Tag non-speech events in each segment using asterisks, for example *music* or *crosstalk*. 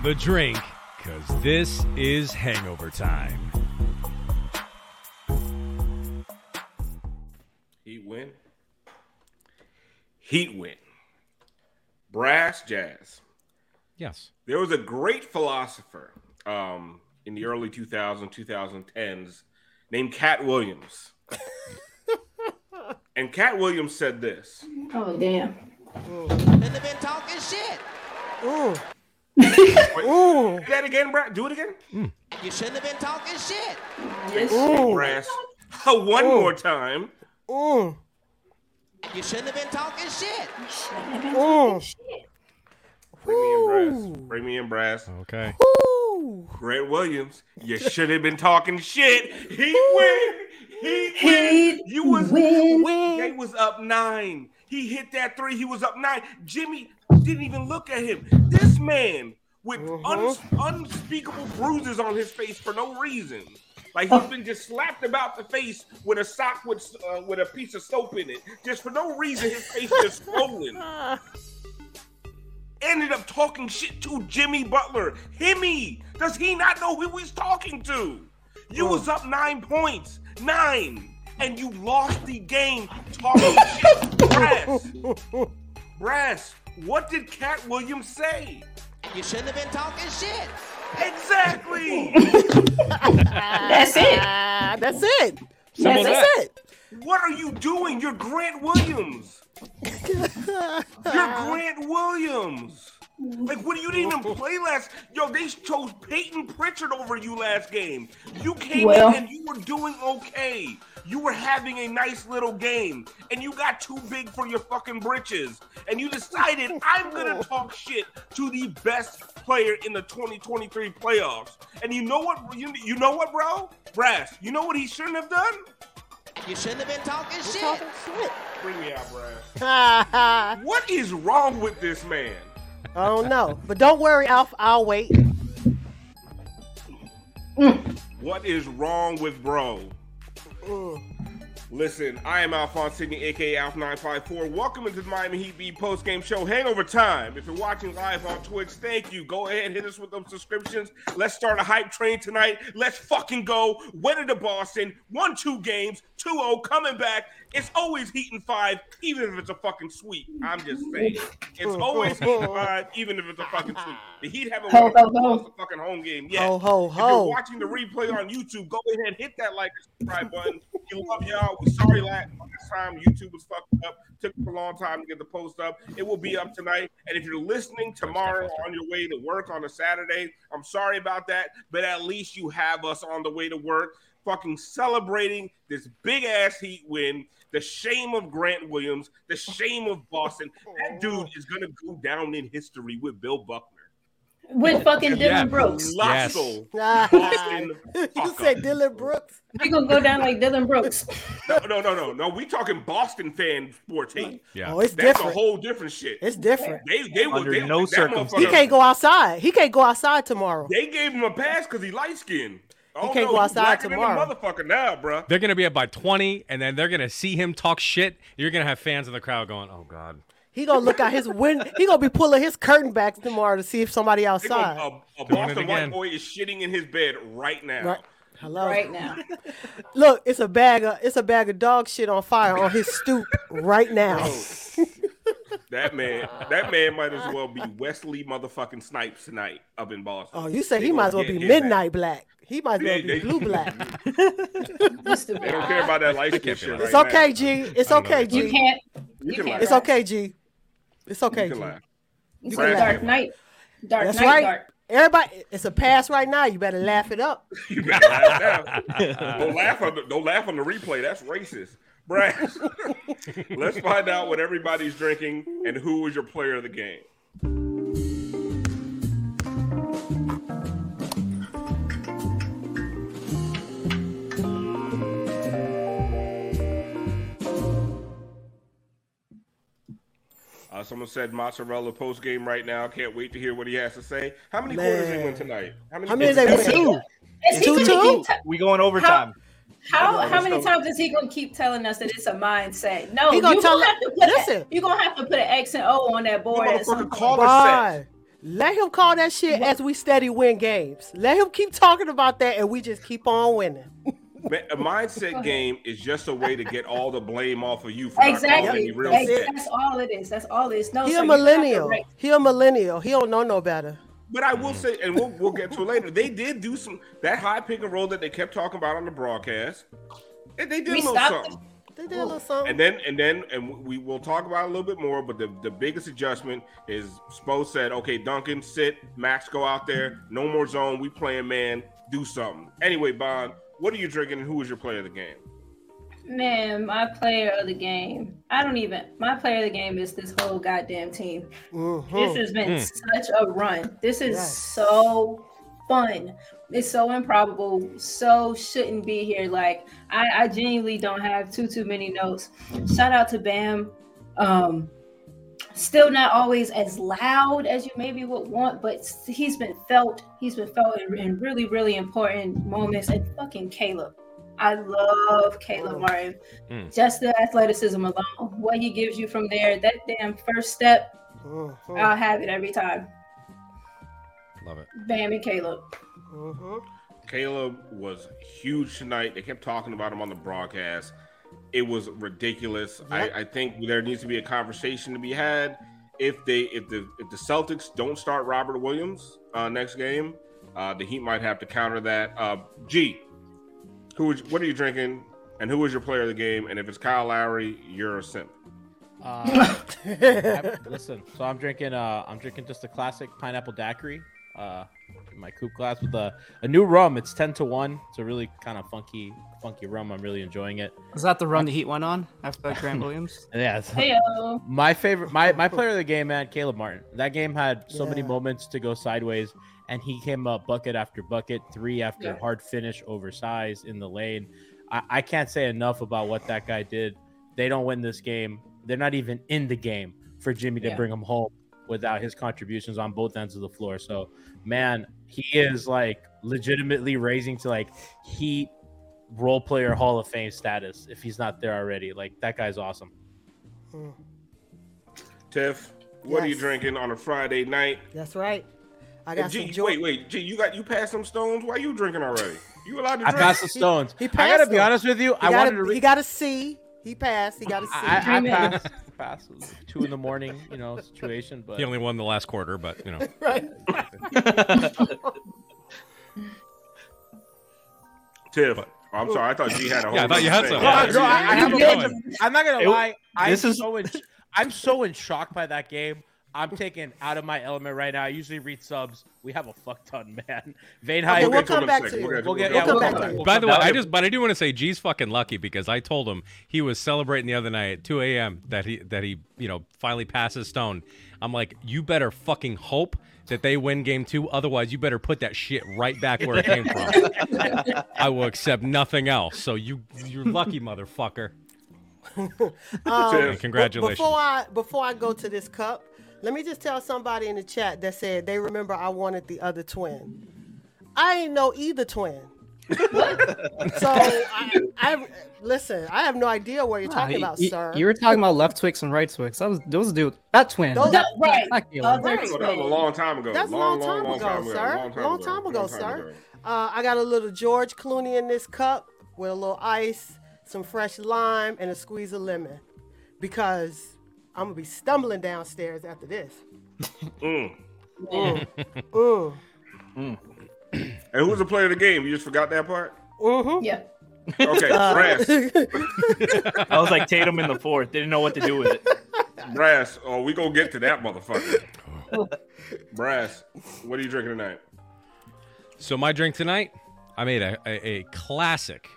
Grab a drink, because this is hangover time. Heat win. Heat win. Brass jazz. Yes. There was a great philosopher um, in the early 2000s, 2010s named Katt Williams. *laughs* and Katt Williams said this. Oh damn. And they've been talking shit. Wait, do that again, Brad. Do it again. You shouldn't have been talking shit. Yes. Brass. *laughs* One more time. You shouldn't have been talking shit. Bring me in, Brass. Bring me in, Brass. Okay. Grant Williams, you should have been talking shit. He win. He win. He You was win. They was up nine. He hit that three. He was up nine. Jimmy didn't even look at him. This man with uns- unspeakable bruises on his face for no reason. Like he's *laughs* been just slapped about the face with a sock with uh, with a piece of soap in it, just for no reason. His face just *laughs* swollen. Ended up talking shit to Jimmy Butler. Himmy, does he not know who he's talking to? You was up nine points, nine, and you lost the game talking shit. Brass, Brass, what did Katt Williams say? You shouldn't have been talking shit. Exactly. That's it. Ah, *laughs* that's it. That's That's it. it. what are you doing? You're Grant Williams. You're Grant Williams. Like, what do you didn't even play last? Yo, they chose Payton Pritchard over you last game. You came Well- in and you were doing okay. You were having a nice little game, and you got too big for your fucking britches. And you decided I'm gonna *laughs* talk shit to the best player in the 2023 playoffs. And you know what? You, you know what, bro? Brass. You know what he shouldn't have done? You shouldn't have been talking shit. Talking shit. Bring me out, Brass. *laughs* What is wrong with this man? don't know, but don't worry, Alf. I'll wait. What is wrong with bro? 嗯。Listen, I am Alphonse Sidney, aka Alf954. Welcome into the Miami Heat Beat post game show Hangover Time. If you're watching live on Twitch, thank you. Go ahead, and hit us with those subscriptions. Let's start a hype train tonight. Let's fucking go. Winning to Boston, won two games, 2 0, coming back. It's always Heat in five, even if it's a fucking sweep. I'm just saying. It's always Heat in five, even if it's a fucking sweep. The Heat haven't won a fucking home game yet. Ho, ho, ho. If you're watching the replay on YouTube, go ahead, and hit that like and subscribe button. We love y'all. We sorry last, last time YouTube was fucked up. Took a long time to get the post up. It will be up tonight. And if you're listening tomorrow on your way to work on a Saturday, I'm sorry about that, but at least you have us on the way to work, fucking celebrating this big ass Heat win. The shame of Grant Williams, the shame of Boston. That dude *laughs* is gonna go down in history with Bill Buckner. With fucking Dillon Yeah. Brooks. Yes. Colossal Boston. *laughs* you said. Dillon Brooks. We gonna go down like Dillon Brooks. No, no, no, no, no. We talking Boston fan sports hate. Yeah. Oh, it's That's a whole different shit. It's different. They, they were Under they, no that circumstance. He can't go outside. He can't go outside tomorrow. They gave him a pass because he light skinned. Oh, can't no, go outside blacker than a tomorrow. motherfucker now, bruh. They're gonna be up by 20, and then they're gonna see him talk shit. You're gonna have fans in the crowd going, "Oh God." He gonna look out his window. He gonna be pulling his curtain back tomorrow to see if somebody outside. gonna- a, a Boston white boy is shitting in his bed right now. Right. Hello. right now. *laughs* Look, it's a bag of it's a bag of dog shit on fire on his stoop right now. *laughs* That man, that man might as well be Wesley motherfucking Snipes tonight up in Boston. Oh, you say They he might as well get be his ass. midnight black. He might as well They- be they- blue black. *laughs* Used to They don't care about that light skin shit. like It's right okay, now. G. It's I don't okay, You G. can't. You You can can't. It's okay, G. It's okay, You G. can laugh. You can laugh. Dark Knight. Dark That's Knight. right. Dark. Everybody, it's a pass right now. You better laugh it up. *laughs* You better laugh now. *laughs* don't laugh on the, don't laugh on the replay. That's racist. Brass. *laughs* Let's find out what everybody's drinking and who is your player of the game. Uh, someone said mozzarella post game right now. Can't wait to hear what he has to say. How many quarters they Man. win tonight? How many? How many quarters they they win? win? Two. Is he Two, gonna two? keep te- We going overtime. How Let's how many go. times is he gonna keep telling us that it's a mindset? No, He gonna you tell gonna have to put listen. you gonna have to put an X and O on that board at some motherfucker point. call it Let him call that shit as we steady win games. Let him keep talking about that, and we just keep on winning. Ma- A *laughs* mindset game is just a way to get all the blame off of you for Exactly. any real Ex- shit. That's all it is. That's all it is. No, He sir, a you millennial. write- He a millennial. He don't know no better. But I will say, and we'll we'll get to it later. They did do some that high pick and roll that they kept talking about on the broadcast. They, they did We a little stopped something. They did a little something. And then and then and we will talk about it a little bit more. But the, the biggest adjustment is Spo said, "Okay, Duncan, sit. Max, go out there. No more zone. We playing man. Do something." Anyway, Bond, what are you drinking? and Who is your player of the game? Man, my player of the game. I don't even. My player of the game is this whole goddamn team. Mhm. This has been such a run. This is Yes. so fun. It's so improbable. So shouldn't be here. Like I, I genuinely don't have too too many notes. Shout out to Bam. Um, still not always as loud as you maybe would want, but he's been felt. He's been felt in, in really really important moments. And fucking Caleb. I love Caleb Martin. Mm. Just the athleticism alone, what he gives you from there, that damn first step, Mhm. I'll have it every time. Love it. Bam and Caleb. Mhm. Caleb was huge tonight. They kept talking about him on the broadcast. It was ridiculous. Yep. I, I think there needs to be a conversation to be had. If they if the if the Celtics don't start Robert Williams uh, next game, uh, the Heat might have to counter that. Uh, G, who is what are you drinking? And who is your player of the game? And if it's Kyle Lowry, you're a simp. Uh, *laughs* I- listen, so I'm drinking. Uh, I'm drinking just a classic pineapple daiquiri. Uh, in my coupe glass with a, a new rum. It's ten to one. It's a really kind of funky, funky rum. I'm really enjoying it. Is that the run the Heat went on after Grant Williams? *laughs* Yeah, it's- *laughs* Heyo. my favorite, my my player of the game, man, Caleb Martin. That game had so many moments to go sideways, and he came up bucket after bucket, three after Yeah. hard finish, oversized in the lane. I, I can't say enough about what that guy did. They don't win this game. They're not even in the game for Jimmy to Yeah. bring him home without his contributions on both ends of the floor. So, man, he is like legitimately raising to like Heat role player Hall of Fame status if he's not there already. Like that guy's awesome. Hmm. Tiff, what are you drinking on a Friday night? That's right. I And got G, some joy. wait, wait, G, you got you passed some stones. Why are you drinking already? You allowed to drink? I drink? passed the stones. He I gotta passed be honest with you. He I wanted a, to. Re- he got a C. He passed. He got a C. I, I, I passed. passed. Two in the morning, you know, situation. But He only won the last quarter, but you know. *laughs* right. Tiff, I'm sorry. I thought G had a whole. Yeah, I thought you had some. No, Yeah, no, I, I have a bunch. I'm not gonna It- lie. I'm this is- so in, I'm so in shock by that game. I'm taking out of my element right now. I usually read subs. We have a fuck ton, *laughs* man. Vane Okay, High. we'll get to come him in a back to you. We'll get- We'll we'll come back to you. By the way. I just but I do want to say G's fucking lucky because I told him he was celebrating the other night at 2 a.m. that he that he you know finally passes Stone. I'm like, you better fucking hope that they win game two. Otherwise, you better put that shit right back where it came from. *laughs* I will accept nothing else. So you you're lucky, motherfucker. *laughs* Um, Congratulations. Before I before I go to this cup, let me just tell somebody in the chat that said they remember I wanted the other twin. I ain't know either twin. *laughs* so I, I listen. I have no idea what you're Nah, talking you- about, you, sir. you were talking about left Twix and right Twix. That was those dude. That twin. Those- That- right. not Caleb. Other That was a long time ago. That's a long, long, time ago, sir. Long time long ago. time ago, sir. Uh, I got a little George Clooney in this cup with a little ice, some fresh lime, and a squeeze of lemon, because I'm gonna be stumbling downstairs after this. Mm. Mm. *laughs* *clears throat* And who was the player of the game? You just forgot that part? Mm-hmm. Yeah. Okay, Uh, Brass. *laughs* I was like Tatum in the fourth. Didn't know what to do with it. Brass. Oh, we gonna get to that motherfucker. Brass. What are you drinking tonight? So my drink tonight, I made a, a, a classic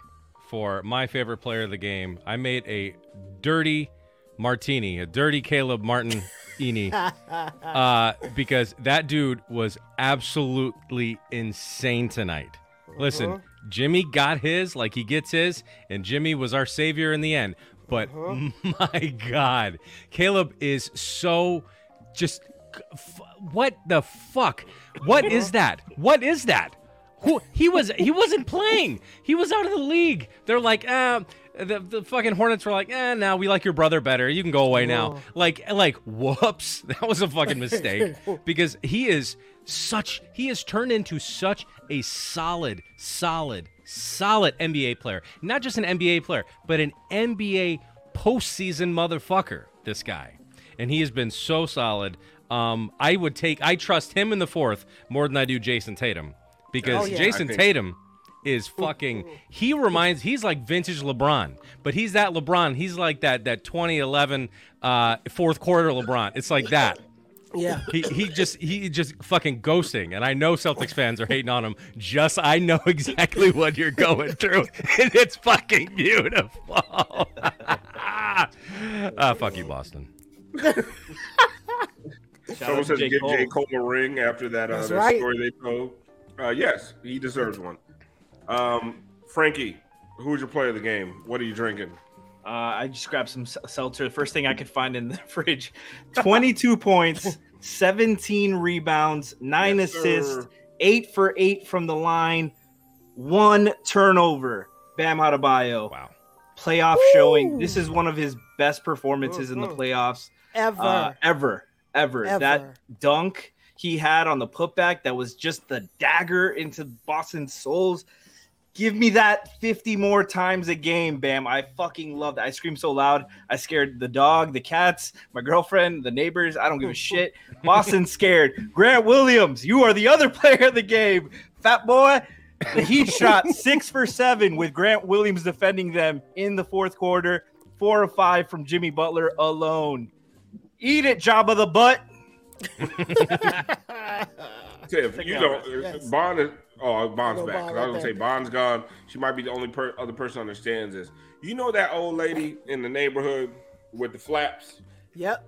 for my favorite player of the game. I made a dirty martini, a dirty Caleb Martin Eni, *laughs* uh, because that dude was absolutely insane tonight. Listen, Jimmy got his like he gets his, and Jimmy was our savior in the end. But *laughs* my God, Caleb is so just. f- What the fuck? What is that? What is that? Who he was? He wasn't playing. He was out of the league. They're like, uh, the the fucking Hornets were like, eh, now we like your brother better. You can go away now. Like, like, whoops, *laughs* that was a fucking *laughs* mistake because he is such. He has turned into such a solid, solid, solid NBA player. Not just an NBA player, but an NBA postseason motherfucker. This guy, and he has been so solid. Um, I would take. I trust him in the fourth more than I do Jayson Tatum because Oh, yeah. Jason think- Tatum is fucking he reminds he's like vintage LeBron but he's that LeBron he's like that that 2011 uh fourth quarter LeBron it's like that Yeah. he he just he just fucking ghosting and I know Celtics fans are hating on him just I know exactly what you're going through *laughs* and it's fucking beautiful *laughs* ah fuck you Boston *laughs* Someone says J. give Cole. J. Cole a ring after that, uh, That's that right. story they told. Uh, yes, he deserves one. Um, Frankie, who's your player of the game? What are you drinking? Uh, I just grabbed some seltzer. The first thing I could find in the *laughs* fridge. 22 *laughs* points, 17 rebounds, nine Yes, assists, sir. eight for eight from the line, one turnover. Bam Adebayo. wow Playoff showing. This is one of his best performances in the Mhm. playoffs Ever. uh, ever, ever. Ever. That dunk he had on the putback that was just the dagger into Boston's souls. Give me that 50 more times a game, Bam. I fucking loved it. I screamed so loud. I scared the dog, the cats, my girlfriend, the neighbors. I don't give a *laughs* shit. Boston's scared. Grant Williams, you are the other *laughs* player of the game. Fat boy. The Heat *laughs* shot six for seven with Grant Williams defending them in the fourth quarter. Four of five from Jimmy Butler alone. Eat it, job of the Butt. Tiff, you know, Yes. Bond is. Oh, Bond's back. Bond I was right gonna say. Bond's gone. She might be the only per- other person who understands this. You know that old lady in the neighborhood with the flaps. Yep.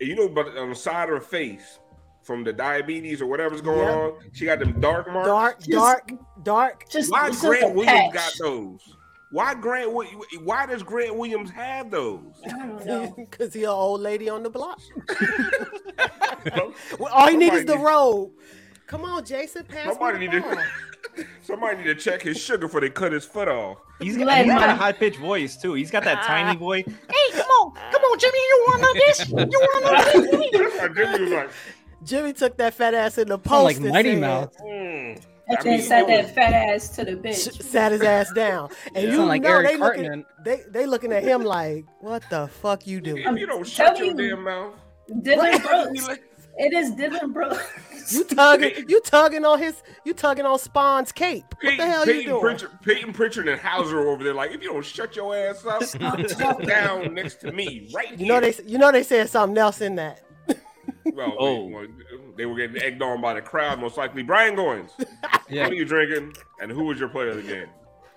And you know, but on the side of her face, from the diabetes or whatever's going Yep. on, she got them dark marks. Dark, Just- dark, dark. Just Why just Grant a Williams patch. got those? Why Grant? Wi- Why does Grant Williams have those? I don't know. *laughs* Because he an old lady on the block. Well, *laughs* *laughs* all he oh needs is the robe. Come on, Jason, pass Somebody me need ball. to. *laughs* Somebody need to check his sugar before they cut his foot off. He's Glad got, he's got a high pitched voice too. He's got that tiny voice. Hey, come on, come on, Jimmy, you want none of this? You want none of this? That's Jimmy was like, Jimmy took that fat ass in the Sound post like and Mighty said- Mouse. mm. And I then mean, sat it was- that fat ass to the bench. sat his ass down, *laughs* and you like know Eric they looking, they they looking at him like, what the fuck you doing?" If you don't shut your you. damn mouth, Dillon Brooks. *laughs* It is Dillon Brooks. You tugging, you tugging on his, you tugging on Spawn's cape. What Payton, the hell Payton you doing? Pritchard, Payton Pritchard and Hauser over there, like, if you don't shut your ass up, sit down next to me right You know they, you know they said something else in that. Well, Oh. they, well, they were getting egged on by the crowd, most likely. Brian Goins, *laughs* Yeah. what are you drinking, and who was your player of the game?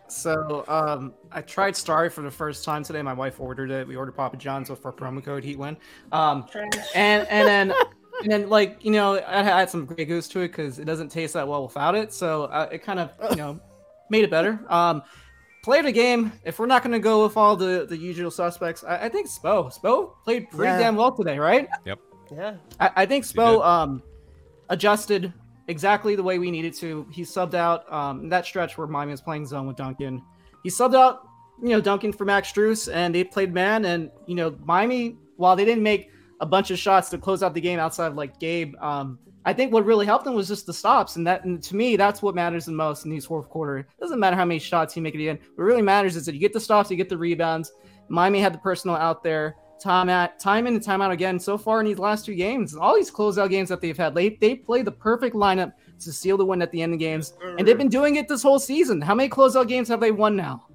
So um, I tried Starry for the first time today. My wife ordered it. We ordered Papa John's with our promo code HeatWin. Um, and and then *laughs* and then like you know I had some Grey Goose to it because it doesn't taste that well without it. So uh, it kind of you know *laughs* made it better. Um, play the game. If we're not going to go with all the the usual suspects, I, I think Spo Spo played pretty Yeah. damn well today, right? Yep. Yeah. I, I think did. Spo um, adjusted exactly the way we needed to. He subbed out um, that stretch where Miami was playing zone with Duncan. He subbed out, you know, Duncan for Max Strus, and they played man. And you know, Miami, while they didn't make a bunch of shots to close out the game outside of like Gabe, um, I think what really helped them was just the stops. And that, and to me, that's what matters the most in these fourth quarter. It doesn't matter how many shots you make at the end. What really matters is that you get the stops, you get the rebounds. Miami had the personal out there time at time in and time out again so far in these last two games. All these closeout games that they've had, they they play the perfect lineup to seal the win at the end of games, and they've been doing it this whole season. How many closeout games have they won now?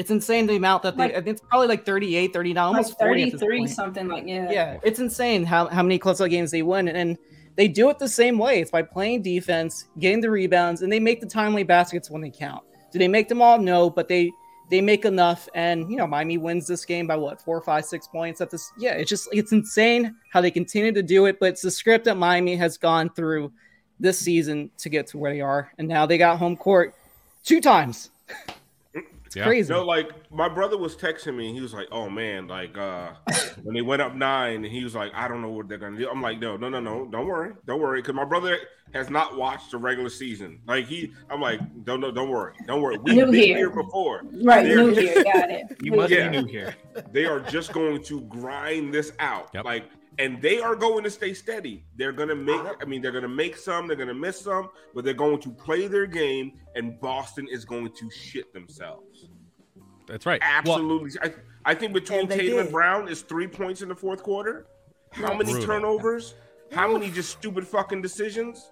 It's insane the amount that they. Like- it's probably like 38, 39, almost like 40 33 something like yeah. Yeah, it's insane how, how many closeout games they win, and, and they do it the same way. It's by playing defense, getting the rebounds, and they make the timely baskets when they count. Do they make them all? No, but they they make enough, and you know Miami wins this game by what four, five, six points. At this, yeah, it's just it's insane how they continue to do it. But it's the script that Miami has gone through this season to get to where they are, and now they got home court two times. *laughs* It's Yeah. crazy. No, like my brother was texting me. and He was like, "Oh man, like uh *laughs* when they went up nine, and he was like, I don't know what they're gonna do." I'm like, "No, no, no, no, don't worry, don't worry," because my brother has not watched the regular season. Like he, I'm like, "Don't, no, don't worry, don't worry. We've New been here. here before. Right, They're new just- here, got it. *laughs* You must Yeah. be new here. They are just going to grind this out, Yep. like." And they are going to stay steady. They're going to make. I mean, they're going to make some. They're going to miss some, but they're going to play their game. And Boston is going to shit themselves. That's right. Well, Absolutely. I, I think between And they Tatum and. Brown is three points in the fourth quarter. How many Brutal. turnovers? How many just stupid fucking decisions?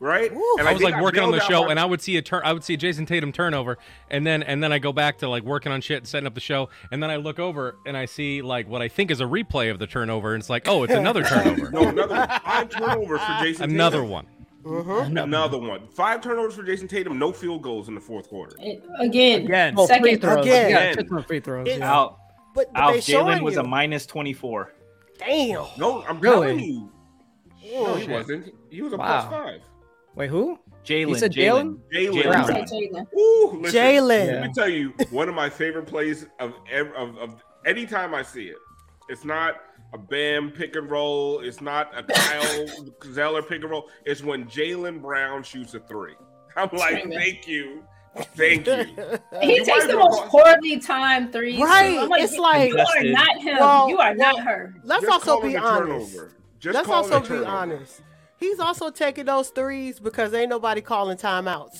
Right? Ooh. And I was think like working on the show, my- and I would see a turn. I would see a Jayson Tatum turnover, and then and then I go back to like working on shit and setting up the show, and then I look over and I see like what I think is a replay of the turnover, and it's like, oh, it's another *laughs* turnover, no another one. five turnovers for Jason. another uh-huh. Tatum. one. Another one. Five turnovers for Jayson Tatum. No field goals in the fourth quarter. It- again, Again. Well, free second throws. Again. Yeah, just more free throws. It- yeah. Out. But, but Out. they Jaylen was you. a minus 24. Damn. No, I'm Really? telling you. Oh, no, he shit. wasn't. He was a Wow. plus five. Wait, who? Jaylen. You said Jaylen. Jaylen Jaylen Brown. Brown. Say Jaylen. Ooh, listen, Jaylen. Let me tell you, one of my favorite plays of ev- of, of anytime I see it. It's not a Bam pick and roll. It's not a Kyle *laughs* Zeller pick and roll. It's when Jaylen Brown shoots a three. *laughs* I'm like, Screaming. thank you, thank you. He You takes the most well- poorly timed threes. Right. I'm like, It's like- you are not him. Well, you are not her. Let's Just also be honest. Just Let's call it a also be honest. He's also taking those threes because ain't nobody calling timeouts.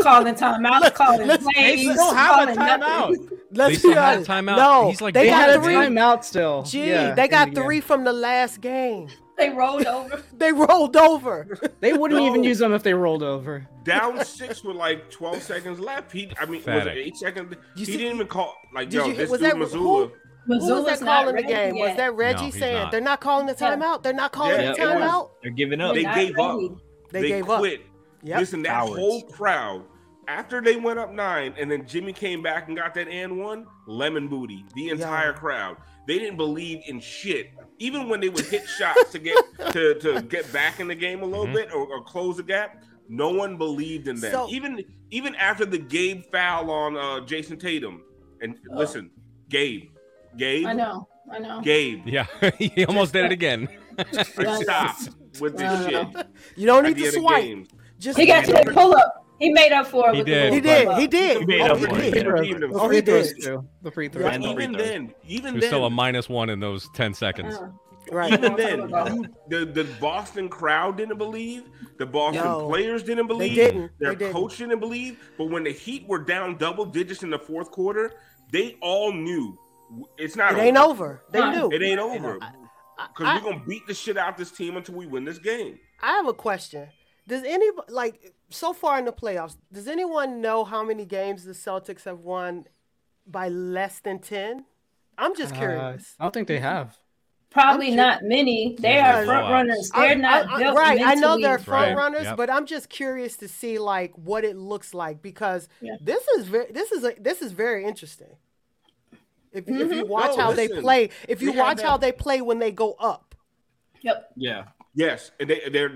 Calling timeouts, calling Let's- plays. They still have a calling nothing. timeout. Let's They still be honest. timeout? No, He's like they They They got had a three. timeout still. Gee, Yeah, they got the game. three from the last game. *laughs* They rolled over. *laughs* They rolled over. They wouldn't No. even use them if they rolled over. Down six with like 12 seconds left. He, I mean, was it Pathetic. eight seconds? You he see- didn't even call. Like, Did yo, you- this was dude that- Mazzulla. who- Who was that not calling the ready game? Was that Reggie he's saying not. they're not calling the timeout? They're not calling Yeah, the it was. timeout. They're giving up. They not gave up. They, They, gave up. quit. Yep. Listen, that Cowards. whole crowd, after they went up nine, and then Jimmy came back and got that and one, lemon booty, the entire crowd. They didn't believe in shit. Even when they would hit shots to get to, to *laughs* get back in the game a little Mhm. bit or, or close the gap, no one believed in them. So- even even after the Gabe foul on uh, Jayson Tatum. And listen, Gabe, Gabe, I know. I know. Gabe, Yeah, *laughs* he almost did it again. *laughs* stop with this I shit. know. *laughs* You don't need to swipe. games. Just He got you that pull up. He made up for it. He with did. The He did. He did. He made Oh, up for it. did. He. Oh, he free throws did. too. The free throws. Yeah. But And even free throws. then, even He was then, still a minus one in those ten seconds. Uh, Right. even then, you, the the Boston crowd didn't believe. The Boston No. players didn't believe. They didn't. Their They didn't. coach didn't believe. But when the Heat were down double digits in the fourth quarter, they all knew it's not. It ain't over. They Fine. knew. It ain't over because we're gonna beat the shit out of this team until we win this game. I have a question. Does any like so far in the playoffs? Does anyone know how many games the Celtics have won by less than ten? I'm just Uh, curious. I don't think they have. Probably I'm not many. They Yeah, are front blowouts. runners. They're I- not I- I- built right. I know they're front Right, runners, yep. but I'm just curious to see like what it looks like because Yeah. this is very this is a, this is very interesting. If, if Mm-hmm. you watch No, how they play, if you we had watch how they play when they go up, Yep. Yeah. Yes, and they, they're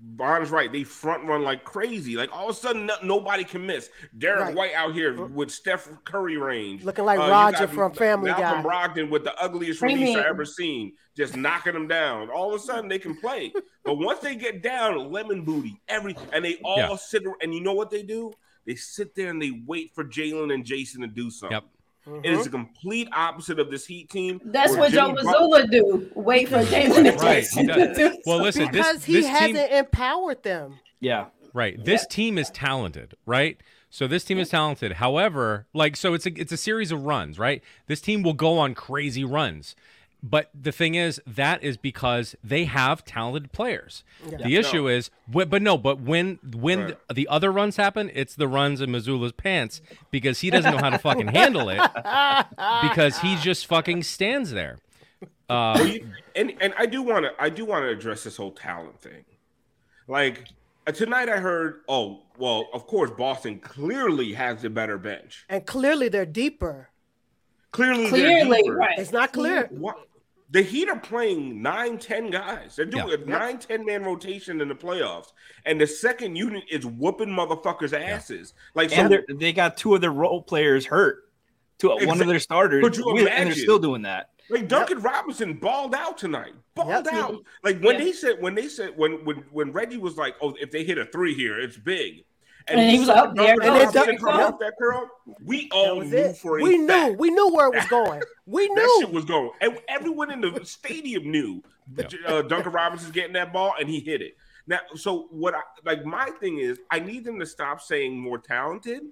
Bond's right. They front run like crazy. Like all of a sudden, no, nobody can miss. Derrick Right. White out here with Steph Curry range, Looking like you Roger from Family Malcolm Guy. Brogdon with the ugliest release I Premium. ever seen, just knocking them down. All of a sudden, they can play. *laughs* but once they get down, lemon booty, every and they all Yeah. sit. And you know what they do? They sit there and they wait for Jaylen and Jason to do something. Yep. Mm-hmm. It is the complete opposite of this Heat team. That's where what Joe Jimmy Butler- Mazzulla do. Wait for Jaylen and Right, Jason he to does. do Well, listen, this because he this hasn't empowered them. Yeah. Right. This team is talented, right? So this team is talented. However, like so it's a it's a series of runs, right? This team will go on crazy runs. But the thing is that is because they have talented players. The issue is wh- but no, but when when Right. the, the other runs happen, it's the runs in Mazzulla's pants because he doesn't know how to fucking handle it because he just fucking stands there. Uh, Well, you- and and I do want to I do want to address this whole talent thing. Like uh, tonight, I heard. Oh well, of course, Boston clearly has the better bench. And clearly they're deeper. Clearly, Clearly, right. It's not clear. What? The Heat are playing nine, ten guys. They're doing Yeah. a nine, ten man rotation in the playoffs, and the second unit is whooping motherfuckers' asses. Like so, And they got two of their role players hurt. To one of their starters, Could you with- and they're still doing that. Like Duncan Robinson balled out tonight. Balled Yep. out. Like when Yeah. they said when they said when when when Reggie was like, "Oh, if they hit a three here, it's big," And he was up there. And then Robinson Duncan- come off that curl. We all knew it. for a We knew. We knew where it was going. We knew. *laughs* that shit was going, and everyone in the *laughs* stadium knew that uh, Duncan Robinson's getting that ball, and he hit it. Now, so what? I, like my thing is, I need them to stop saying more talented.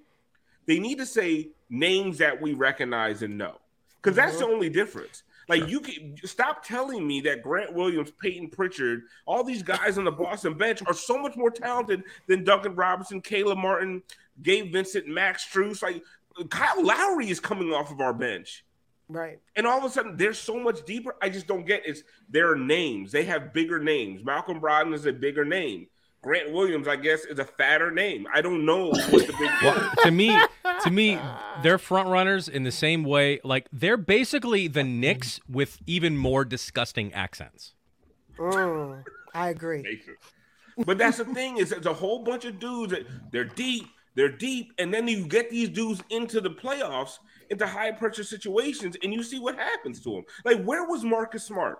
They need to say names that we recognize and know, because that's the only difference. Like you can stop telling me that Grant Williams, Payton Pritchard, all these guys on the Boston bench are so much more talented than Duncan Robinson, Caleb Martin, Gabe Vincent, Max Strus. Like Kyle Lowry is coming off of our bench. right. And all of a sudden, they're so much deeper. I just don't get it. it's their names. They have bigger names. Malcolm Brogdon is a bigger name. Grant Williams, I guess, is a fatter name. I don't know what the big *laughs* Well, to me, to me, *laughs* they're front runners in the same way. Like they're basically the Knicks with even more disgusting accents. Mm, I agree. But that's the thing is, it's a whole bunch of dudes that they're deep, they're deep, and then you get these dudes into the playoffs, into high pressure situations, and you see what happens to them. Like, where was Marcus Smart?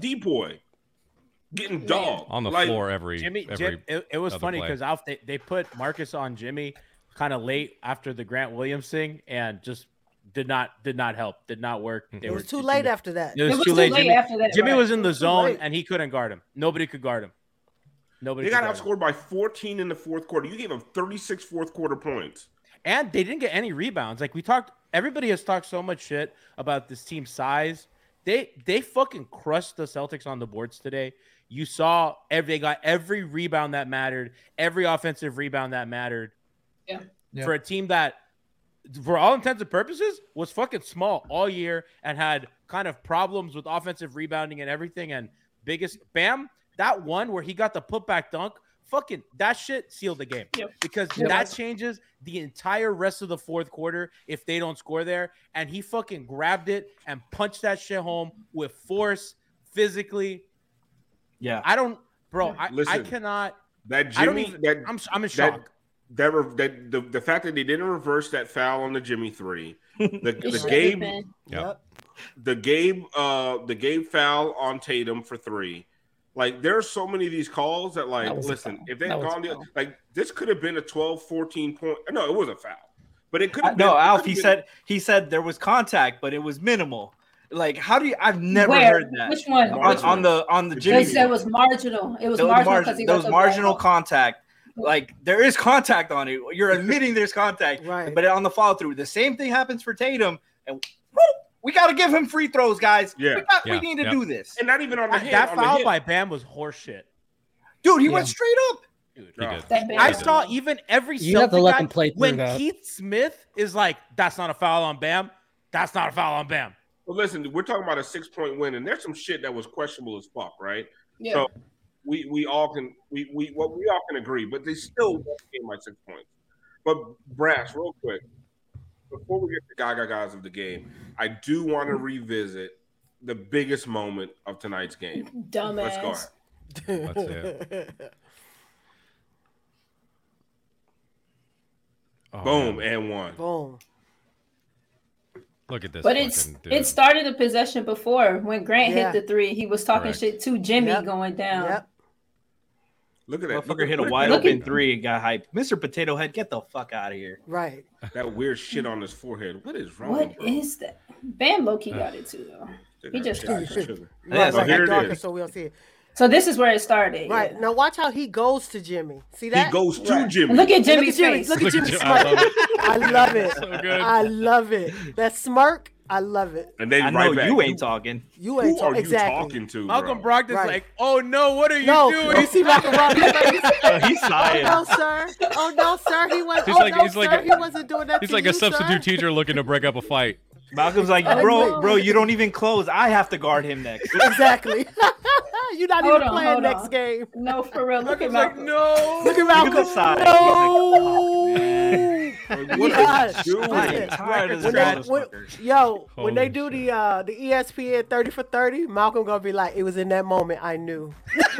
D boy getting dog on the Like, floor every Jimmy, every Jim, it, it was funny because they, they put Marcus on Jimmy kind of late after the Grant Williams thing and just did not did not help did not work. Mm-hmm. They It was were too late after that. It was, too late. Jimmy, Jimmy was in the zone and he couldn't guard him. Nobody could guard him. Nobody. They could got guard him. outscored by 14 in the fourth quarter. You gave them 36 fourth quarter points. and they didn't get any rebounds. Like we talked, everybody has talked so much shit about this team's size. They they fucking crushed the Celtics on the boards today. You saw every they got every rebound that mattered, every offensive rebound that mattered. Yeah. For a team that, for all intents and purposes, was fucking small all year and had kind of problems with offensive rebounding and everything. And biggest bam, that one where he got the putback dunk, fucking that shit sealed the game because Yep. that changes the entire rest of the fourth quarter if they don't score there. And he fucking grabbed it and punched that shit home with force, physically. Yeah, I don't, bro. I, I cannot. That I don't Jimmy, even- that I'm I'm in that, shock. That, re- that the, the fact that they didn't reverse that foul on the Jimmy three, the, *laughs* It the should've Gabe. Yep. the Gabe, uh, the Gabe foul on Tatum for three. Like there are so many of these calls that like That listen, foul. if they That had gone the foul. like this could have been a 12, 14 point. No, it was a foul, but it could have no, it Alf. He been- said he said there was contact, but it was minimal. Like, how do you? I've never Where? heard that. Which one? On, Which on the on the They Jimmy. said it was marginal. It was There was, marginal margin- because he there was marginal ball. contact. *laughs* Like there is contact on it. You're admitting there's contact, Right. But on the follow through, the same thing happens for Tatum, and woo, we got to give him free throws, guys. Yeah. we, got, Yeah. we need to Yep. do this, and not even on the That, hit. that on foul hit. by Bam was horseshit. dude. He Yeah. went straight up. Dude, He did. That bad. I saw even every You have to let guy- them play when that. Keith Smith is like, "That's not a foul on Bam. That's not a foul on Bam." Well, listen, we're talking about a six point win, and there's some shit that was questionable as fuck, right? Yeah. So we we all can we we well, we all can agree, but they still won the game by six points. But brass, real quick, before we get to Gaga guys of the game, I do want to mm-hmm. revisit the biggest moment of tonight's game. Let's go. Dumbass. Let's see it. Oh, Boom man. and one. Boom. Look at this. But it's dude. it started the possession before when Grant Yeah. hit the three. He was talking Correct. shit to Jimmy Yep. going down. Yep. Look at that. Look Motherfucker at, hit a wide open at- three and got hyped. Mr. Potato Head, get the fuck out of here. Right. that weird shit on his forehead. What is wrong? What bro? is that? Bam Loki got it too though. He just Sugar, started. sugar. Yeah, Right, so here it darker so we don't see it. So this is where it started. Right. yeah. Now watch how he goes to Jimmy. See that? He goes to Right. Jimmy. Look at Look Jimmy's at Jimmy. face. Look at Jimmy's Jim- I smirk. love it. I love it. *laughs* So. I love it. That smirk, I love it. and then I right know back. you ain't talking. You Who ain't are talk- you exactly. talking to, Malcolm bro? Brogdon's Right. like, "Oh no, what are you No, doing?" you see Malcolm Brogdon's *laughs* face? Uh, he's Oh sighing. no, sir. Oh no, sir. He was. He's oh like- no, he's sir. like a- he wasn't doing that. He's to like you, a substitute sir. teacher looking to break up a fight. Malcolm's like, *laughs* Oh, bro, bro, you don't even close. I have to guard him next. *laughs* Exactly. You're not Hold even on, playing next on. game. No, for real. Look at Malcolm's like, Malcolm. "No." Look at Look at Malcolm. the side. No. Like, *laughs* what Yeah. are you doing? Tired of When they, when, motherfucker. yo, when they do shit. the uh the ESPN 30 for 30, Malcolm gonna be like, it was in that moment I knew. *laughs*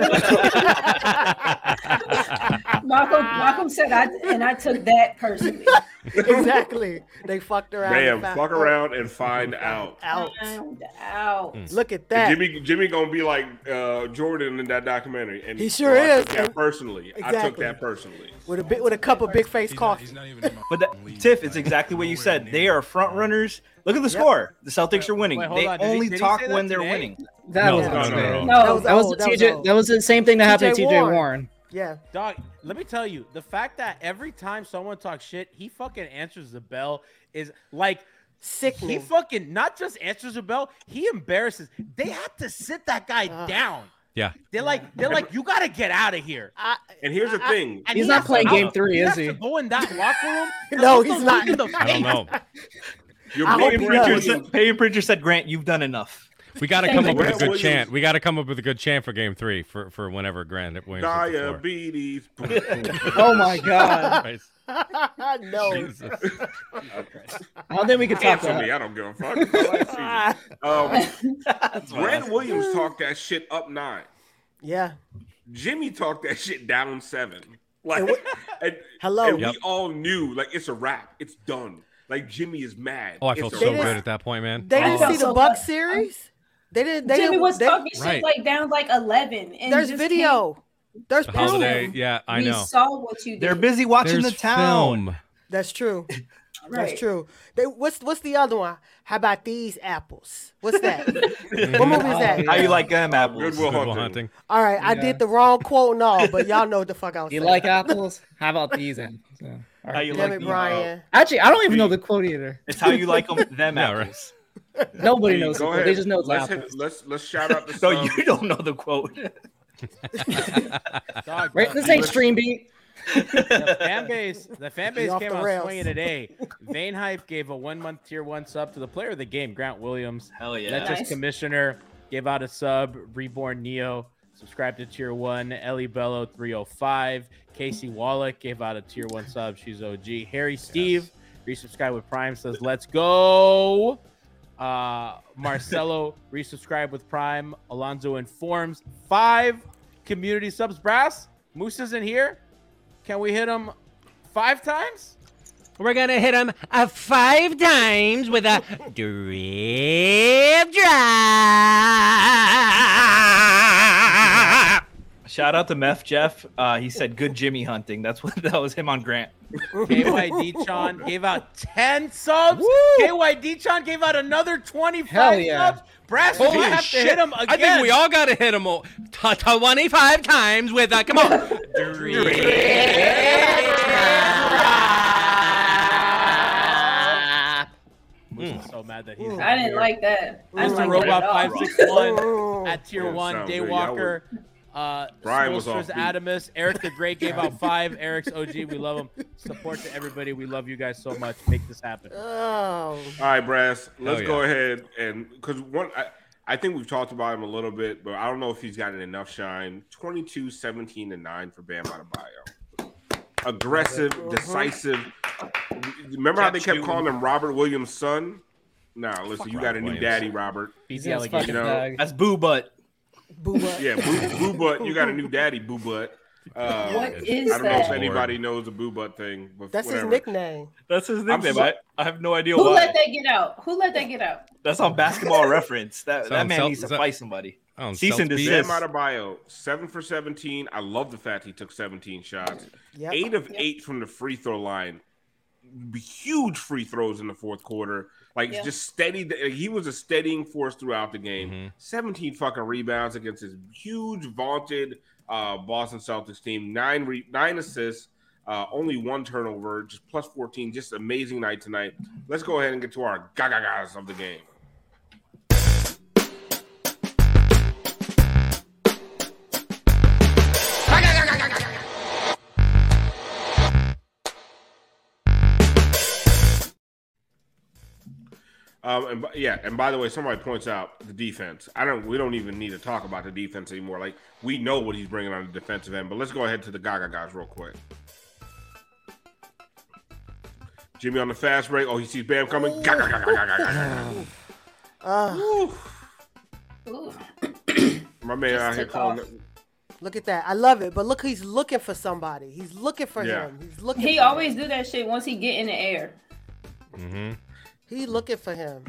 Malcolm, Malcolm said, "I and I took that personally." exactly. They fucked around. Bam, and found- fuck around and find out. Out. Found out. Look at And that. Jimmy, Jimmy gonna be like uh, Jordan in that documentary, and He sure I is, took that and- personally. I took that personally. With a bit with a cup of big face coffee. But that, Tiff, it's exactly what you said. They are front runners. Look at the score. The Celtics are winning. Wait, they on. Only he talk when they're today? winning. That No, was no, no, no. No, That was That was the that was TJ. That was the same thing that happened to TJ TJ Warren. Warren. Yeah. Dog, let me tell you, the fact that every time someone talks shit, he fucking answers the bell is like sick. he fucking not just answers the bell, he embarrasses. They have to sit that guy down. Yeah. They're like, they're like, you gotta get out of here. I, And here's the thing: And He's he not has to- playing game three, has is he? Go in that locker room. *laughs* No, he's not. dude in the I don't know. you're I hope paying he Pritchard does. Payton Pritchard said, Grant, you've done enough. *laughs* We got to come up with a good Williams. chant. We got to come up with a good chant for Game Three for for whenever Grant Williams. hits. Diabetes. *laughs* Oh my god. Christ. *laughs* no. Jesus. I don't think we could talk Answer me. I don't give a fuck. *laughs* um, Grant Williams talked that shit up nine. Yeah. Jimmy talked that shit down seven. Like, And what- *laughs* and, Hello. and Yep. we all knew like it's a wrap. It's done. Like Jimmy is mad. Oh, I It's felt a so They good at that point, man. They didn't felt see the Buck series. They didn't. They Jimmy didn't. was they- talking shit Right. like down like eleven. And There's just video. There's The holiday, yeah, I we know. saw what you did. They're busy watching There's the town. film. That's true. *laughs* Right. That's true. They, what's what's the other one? How about these apples? What's that? *laughs* what movie is that? How you like them apples? Goodwill Good Will Hunting. hunting. All right, I did the wrong quote and all, but y'all know what the fuck I was *laughs* You saying. like apples? How about these apples? Yeah. All How you Damn like it, the- Brian. Actually, I don't even know the quote either. It's how you like them. Them Yeah, right. apples. Nobody Hey, knows the quote. They just know it's let's, hit, apples. let's let's shout out the So subs. you don't know the quote. Dog, Right? the- This ain't stream beat. the fan base, the fan base off came the out rails. swinging today. Vane Hype gave a one month tier one sub to the player of the game, Grant Williams. Hell yeah. Let's Nice. just commissioner gave out a sub. Reborn Neo subscribed to tier one. Ellie Bello 305. Casey Wallach gave out a tier one sub. She's OG. Harry Steve resubscribed with Prime says, "Let's go." Uh, Marcelo *laughs* resubscribed with Prime. Alonzo informs five community subs. Brass Moose is in here. Can we hit him five times? We're gonna hit him uh, five times with a *laughs* drip drop. Shout out to Meth Jeff. Uh, he said good Jimmy hunting. That's what *laughs* that was him on Grant. KYD Chan gave out 10 subs. KYD Chan gave out another 25 yeah. subs. Brass, we Holy have shit! to hit him again. I think we all got to hit him o- t- t- 25 times with a come on. *laughs* Moose is *laughs* so mad that he's I didn't here. like that. I didn't Mr. like Robot that at all. 561 at tier Yeah, one. sounds Day good. Y'all Uh, Brian was Smolsters off. Adamus, Eric the Great gave out *laughs* five. Eric's OG, we love him. Support to everybody. We love you guys so much. Make this happen. Oh, All right, Brass. Let's Hell go ahead and because one, I, I think we've talked about him a little bit, but I don't know if he's gotten enough shine. 22, 17, and 9 for Bam Adebayo. Aggressive, decisive. Remember how they kept calling him Robert Williams' son? Nah, listen, you got a new Williams. daddy, Robert. Beat Yeah, the alligator. You know. That's boo butt. Boo butt. Yeah, boo, boo butt. You got a new daddy, boo butt. Uh, *laughs* What is I don't know if that? anybody knows the boo butt thing, but That's whatever. his nickname. That's his I'm nickname. so- I, I have no idea Who why. let that get out? Who let that get out? That's on basketball *laughs* reference. That that man self- needs to so- fight somebody. Cease and self-beat. desist. Bam Adebayo, seven for 17. I love the fact he took 17 shots. Yep. Eight of eight from the free throw line. Huge free throws in the fourth quarter. Like Yeah. just steady. He was a steadying force throughout the game. Mhm. 17 fucking rebounds against his huge vaunted uh, Boston Celtics team. Nine re- nine assists. Uh, only one turnover, just plus 14. Just amazing night tonight. Let's go ahead and get to our gaga guys of the game. Um, and, b- yeah, and by the way, somebody points out the defense. I don't. We don't even need to talk about the defense anymore. Like we know what he's bringing on the defensive end. But let's go ahead to the Gaga guys real quick. Jimmy on the fast break. Oh, he sees Bam coming. Gaga, gaga, gaga, gaga, Uh, *sighs* Ooh. *clears throat* My man Just out here calling. off. It. look at that. I love it. But look, he's looking for somebody. He's looking for Yeah. him. He's looking. He for always Him. do that shit once he get in the air. Mm-hmm. He looking for him.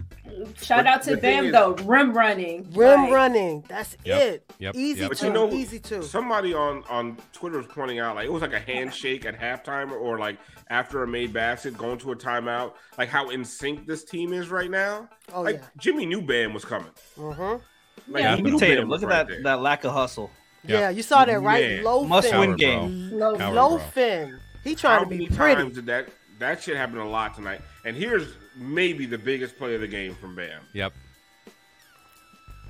Shout But out to the thing Bam is- though, rim running. Rim Like, running. That's Yep. it. Yep. Easy Yep. But too. you know, easy too. somebody on on Twitter was pointing out like it was like a handshake at halftime or like after a made basket going to a timeout. Like how in sync this team is right now. Oh like yeah. Jimmy knew Bam was coming. Mm-hmm. Like Yeah. he knew Look at Bam Tatum. was Look at right that there. that lack of hustle. Yeah. Yeah, you saw that right. Man. Low Must fin. win game. Low, Coward, Low fin. He trying How to be many pretty. times did that that shit happen a lot tonight? And here's maybe the biggest play of the game from Bam. Yep.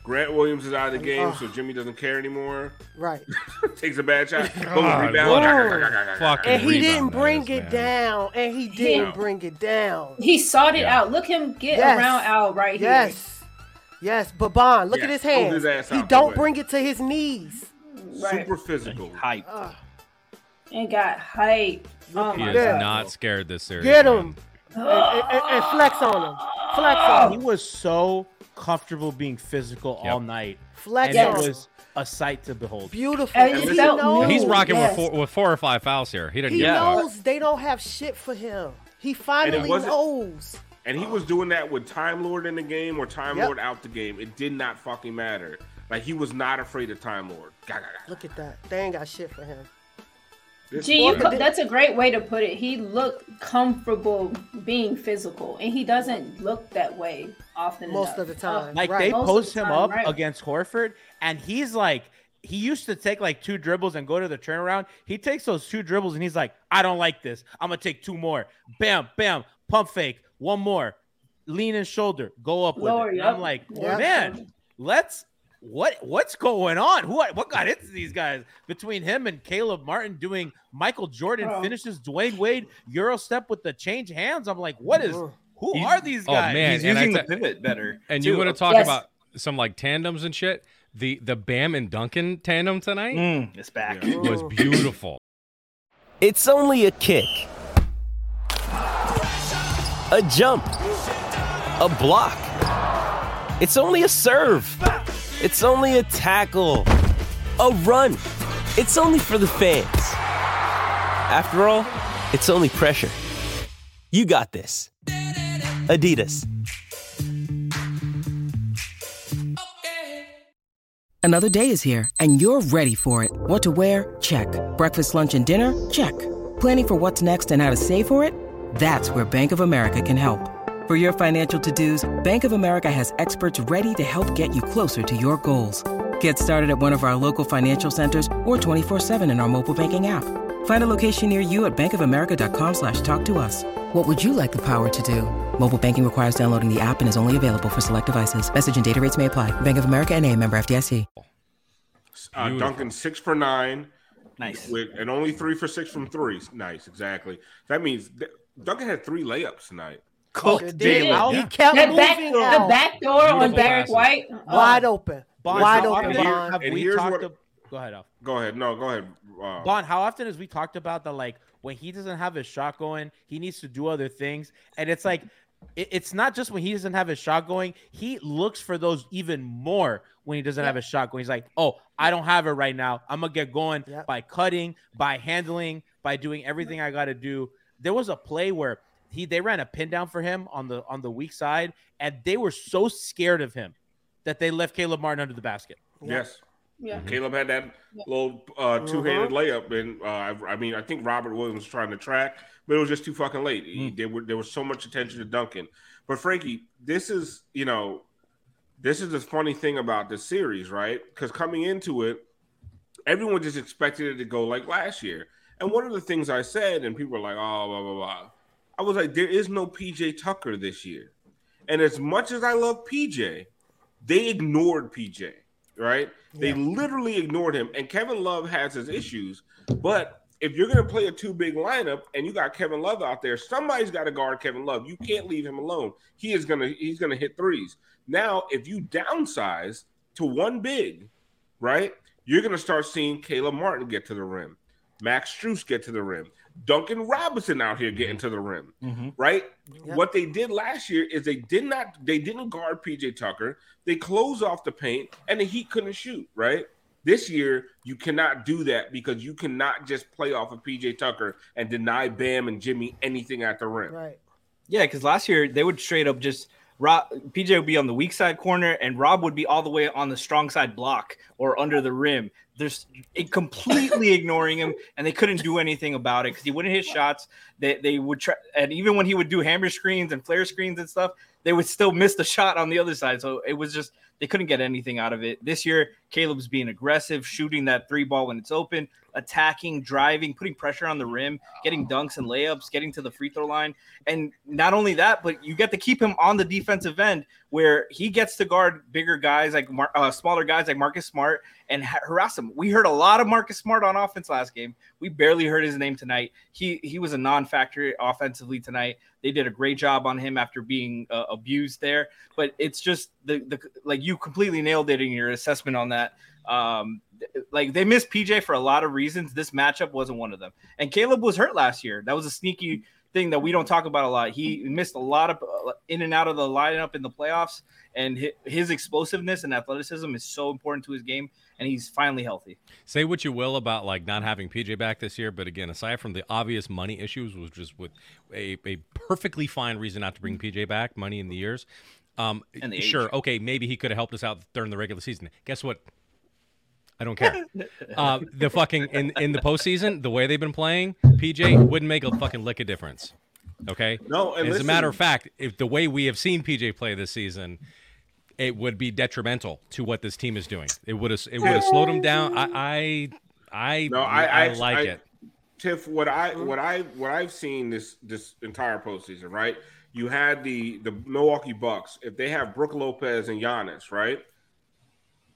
Grant Williams is out of the game, Oh. so Jimmy doesn't care anymore. Right. *laughs* Takes a bad shot. *laughs* Boom, God, rebound. And he didn't bring is, it man. down. And he didn't No. bring it down. He sought it Yeah. out. Look him get Yes. around out right here. Yes. Yes, but Bond, look Yeah, at his hold hands. his ass he don't way. bring it to his knees. Right. Super physical. Hype. Ugh. And got hype. Oh He my is Yeah. not scared this series. Get him and, and- and- and flex on him. Flex on him. He was so comfortable being physical Yep. all night, Flex and on it was a sight to behold. Beautiful. And And he felt knows, he's rocking Yes. with four with four or five fouls here. He didn't he give a Yeah. knows they don't have shit for him. He finally wasn't- knows. And he was doing that with Time Lord in the game or Time Yep. Lord out the game. It did not fucking matter. Like he was not afraid of Time Lord. Gah, gah, gah. Look at that. They ain't got shit for him. This Gee, you boy- put, that's a great way to put it. He looked comfortable being physical, and he doesn't look that way often. Most enough. of the oh, time. Like Right. they Most post the him time, up right. against Horford, and he's like, he used to take like two dribbles and go to the turnaround. He takes those two dribbles and he's like, I don't like this. I'm gonna take two more. Bam, bam, pump fake, one more, lean and shoulder, go up with Lower, it. And yep. I'm like, Yep. man, let's. What what's going on? Who what got into these guys between him and Caleb Martin doing Michael Jordan Bro. finishes Dwyane Wade Euro step with the change hands? I'm like, what is who He's- are these guys? Oh, guys? man. He's and I using the pivot better. *clears throat* And too. you want to talk Yes. about some like tandems and shit? The the Bam and Duncan tandem tonight Mm, it's back. Yeah. was beautiful. It's only a kick, a jump, a block. It's only a serve. It's only a tackle, a run. It's only for the fans. After all, it's only pressure. You got this. Adidas. Another day is here, and you're ready for it. What to wear? Check. Breakfast, lunch, and dinner? Check. Planning for what's next and how to save for it? That's where Bank of America can help. For your financial to-dos, Bank of America has experts ready to help get you closer to your goals. Get started at one of our local financial centers or 24-7 in our mobile banking app. Find a location near you at bankofamerica.com slash talk to us. What would you like the power to do? Mobile banking requires downloading the app and is only available for select devices. Message and data rates may apply. Bank of America and a member FDIC. Uh, Duncan six for nine, Nice. with and only three for six from three. Nice, exactly. That means th- Duncan had three layups tonight. Sure Cooked did. Jalen. He kept That back, moving the back door on Beautiful Derrick passes. White, oh, Wide open. Bond, Wide how open, often Bond. Have And we talked? what- ab- Go ahead, Alf. Go ahead. No, go ahead. Uh, Bond, how often has we talked about the Like when he doesn't have his shot going, he needs to do other things, and it's like it's not just when he doesn't have his shot going. He looks for those even more when he doesn't have his shot going. He's like, "Oh, I don't have it right now. I'm gonna get going Yep. by cutting, by handling, by doing everything I got to do." There was a play where he they ran a pin down for him on the on the weak side, and they were so scared of him that they left Caleb Martin under the basket. yes. yeah. Caleb had that little uh, two-handed layup, and uh, I, I mean, I think Robert Williams was trying to track, but it was just too fucking late. He- There were there was so much attention to Duncan. But Frankie, this is you know, this is the funny thing about this series, right? Because coming into it, everyone just expected it to go like last year. And one of the things I said, and people were like, "Oh, blah blah blah," I was like, "There is no PJ Tucker this year." And as much as I love PJ, they ignored PJ, right? They literally ignored him. And Kevin Love has his issues, but if you're going to play a two big lineup and you got Kevin Love out there, somebody's got to guard Kevin Love. You can't leave him alone. He is going to he's going to hit threes. Now, if you downsize to one big, right? You're going to start seeing Caleb Martin get to the rim, Max Strus get to the rim, Duncan Robinson out here getting mm-hmm. to the rim, mm-hmm. right? What they did last year is they did not they didn't guard PJ Tucker. They closed off the paint and the Heat couldn't shoot, right? This year you cannot do that because you cannot just play off of PJ Tucker and deny Bam and Jimmy anything at the rim. Right. Yeah, because last year they would straight up just Rob PJ would be on the weak side corner and Rob would be all the way on the strong side block or under the rim. There's it completely *laughs* ignoring him, and they couldn't do anything about it because he wouldn't hit shots. They they would try, and even when he would do hammer screens and flare screens and stuff, they would still miss the shot on the other side. So it was just they couldn't get anything out of it. This year, Caleb's being aggressive, shooting that three ball when it's open, attacking, driving, putting pressure on the rim, getting dunks and layups, getting to the free throw line. And not only that, but you get to keep him on the defensive end where he gets to guard bigger guys like Mar- uh, smaller guys like Marcus Smart and ha- harass him. We heard a lot of Marcus Smart on offense last game. We barely heard his name tonight. He he was a non-factor offensively tonight. They did a great job on him after being a abused there. But it's just the the like you completely nailed it in your assessment on that. Um, like they missed PJ for a lot of reasons. This matchup wasn't one of them. And Caleb was hurt last year. That was a sneaky thing that we don't talk about a lot. He missed a lot of uh, in and out of the lineup in the playoffs, and hi- his explosiveness and athleticism is so important to his game. And he's finally healthy. Say what you will about like not having PJ back this year, but again, aside from the obvious money issues, was just with a, a perfectly fine reason not to bring PJ back, money in the years. Um, And the sure, age. okay, maybe he could have helped us out during the regular season. Guess what? I don't care. *laughs* uh, the fucking in in the postseason, the way they've been playing, PJ wouldn't make a fucking lick of difference. Okay. No, and as a matter of fact, if the way we have seen PJ play this season, it would be detrimental to what this team is doing. It would have it would have slowed him down. I I I, No, I, I, I like I- it. Tiff, what I what I what I've seen this this entire postseason, right? You had the the Milwaukee Bucks. If they have Brook Lopez and Giannis, right?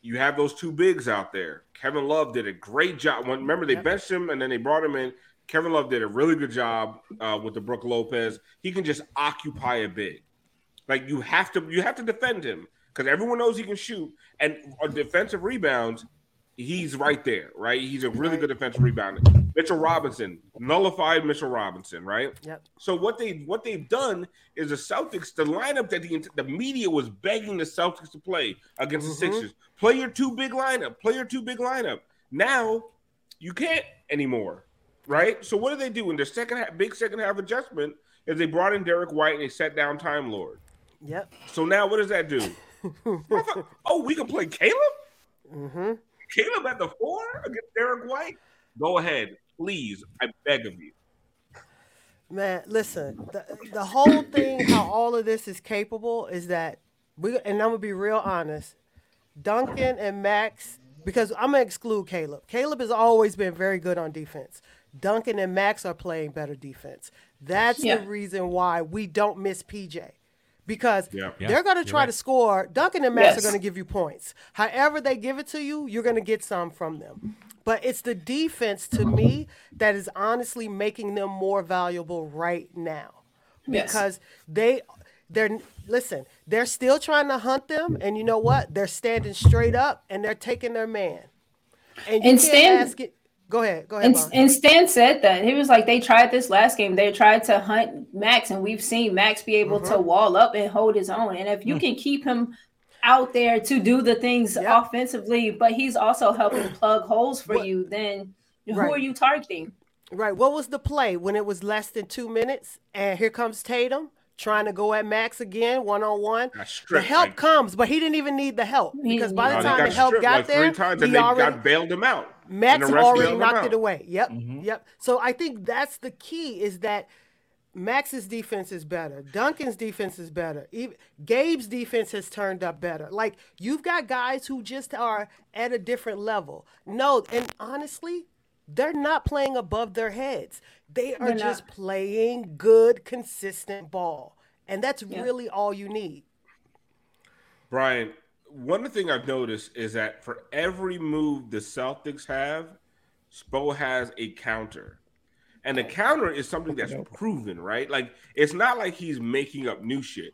You have those two bigs out there. Kevin Love did a great job. When, remember, they benched him and then they brought him in. Kevin Love did a really good job uh, with the Brook Lopez. He can just occupy a big. Like you have to you have to defend him because everyone knows he can shoot. And on defensive rebounds, he's right there, right? He's a really good defensive rebounder. Mitchell Robinson, nullified Mitchell Robinson, right? Yep. So what they what they've done is the Celtics, the lineup that the the media was begging the Celtics to play against the Mhm. Sixers. Play your two big lineup. Play your two big lineup. Now you can't anymore, right? So what do they do in their second half, big second half adjustment? Is they brought in Derrick White and they set down Time Lord. Yep. So now what does that do? *laughs* Oh, we can play Caleb. Mm-hmm. Caleb at the four against Derrick White. Go ahead, please. I beg of you. Man, listen, the, the whole thing, how all of this is capable is that we, and I'm gonna be real honest, Duncan and Max, because I'm gonna exclude Caleb. Caleb has always been very good on defense. Duncan and Max are playing better defense. That's Yeah. the reason why we don't miss PJ. Because Yeah. Yeah, they're going to try right. to score. Duncan and Max Yes. are going to give you points. However, they give it to you, you're going to get some from them. But it's the defense to me that is honestly making them more valuable right now Yes. because they they're listen they're still trying to hunt them and you know what they're standing straight up and they're taking their man and you And can't Stan- ask it go ahead go ahead And, and Stan said that he was like they tried this last game. They tried to hunt Max, and we've seen Max be able to mm-hmm. wall up and hold his own. And if you mm. can keep him out there to do the things Yep. offensively, but he's also helping *clears throat* plug holes for What- you, then who Right. are you targeting? right what was the play when it was less than two minutes and here comes tatum trying to go at max again one-on-one the help like- comes but he didn't even need the help because by the Uh, time the help got like there three times and they already got bailed him out. Max And the refs already knocked it away. Yep, yep. So I think that's the key is that Max's defense is better. Duncan's defense is better. Even Gabe's defense has turned up better. Like you've got guys who just are at a different level. No, and honestly, they're not playing above their heads. They are They're just not. playing good, consistent ball. And that's really all you need. Brian, one thing I've noticed is that for every move the Celtics have, Spo has a counter. And the counter is something that's proven, right? Like it's not like he's making up new shit.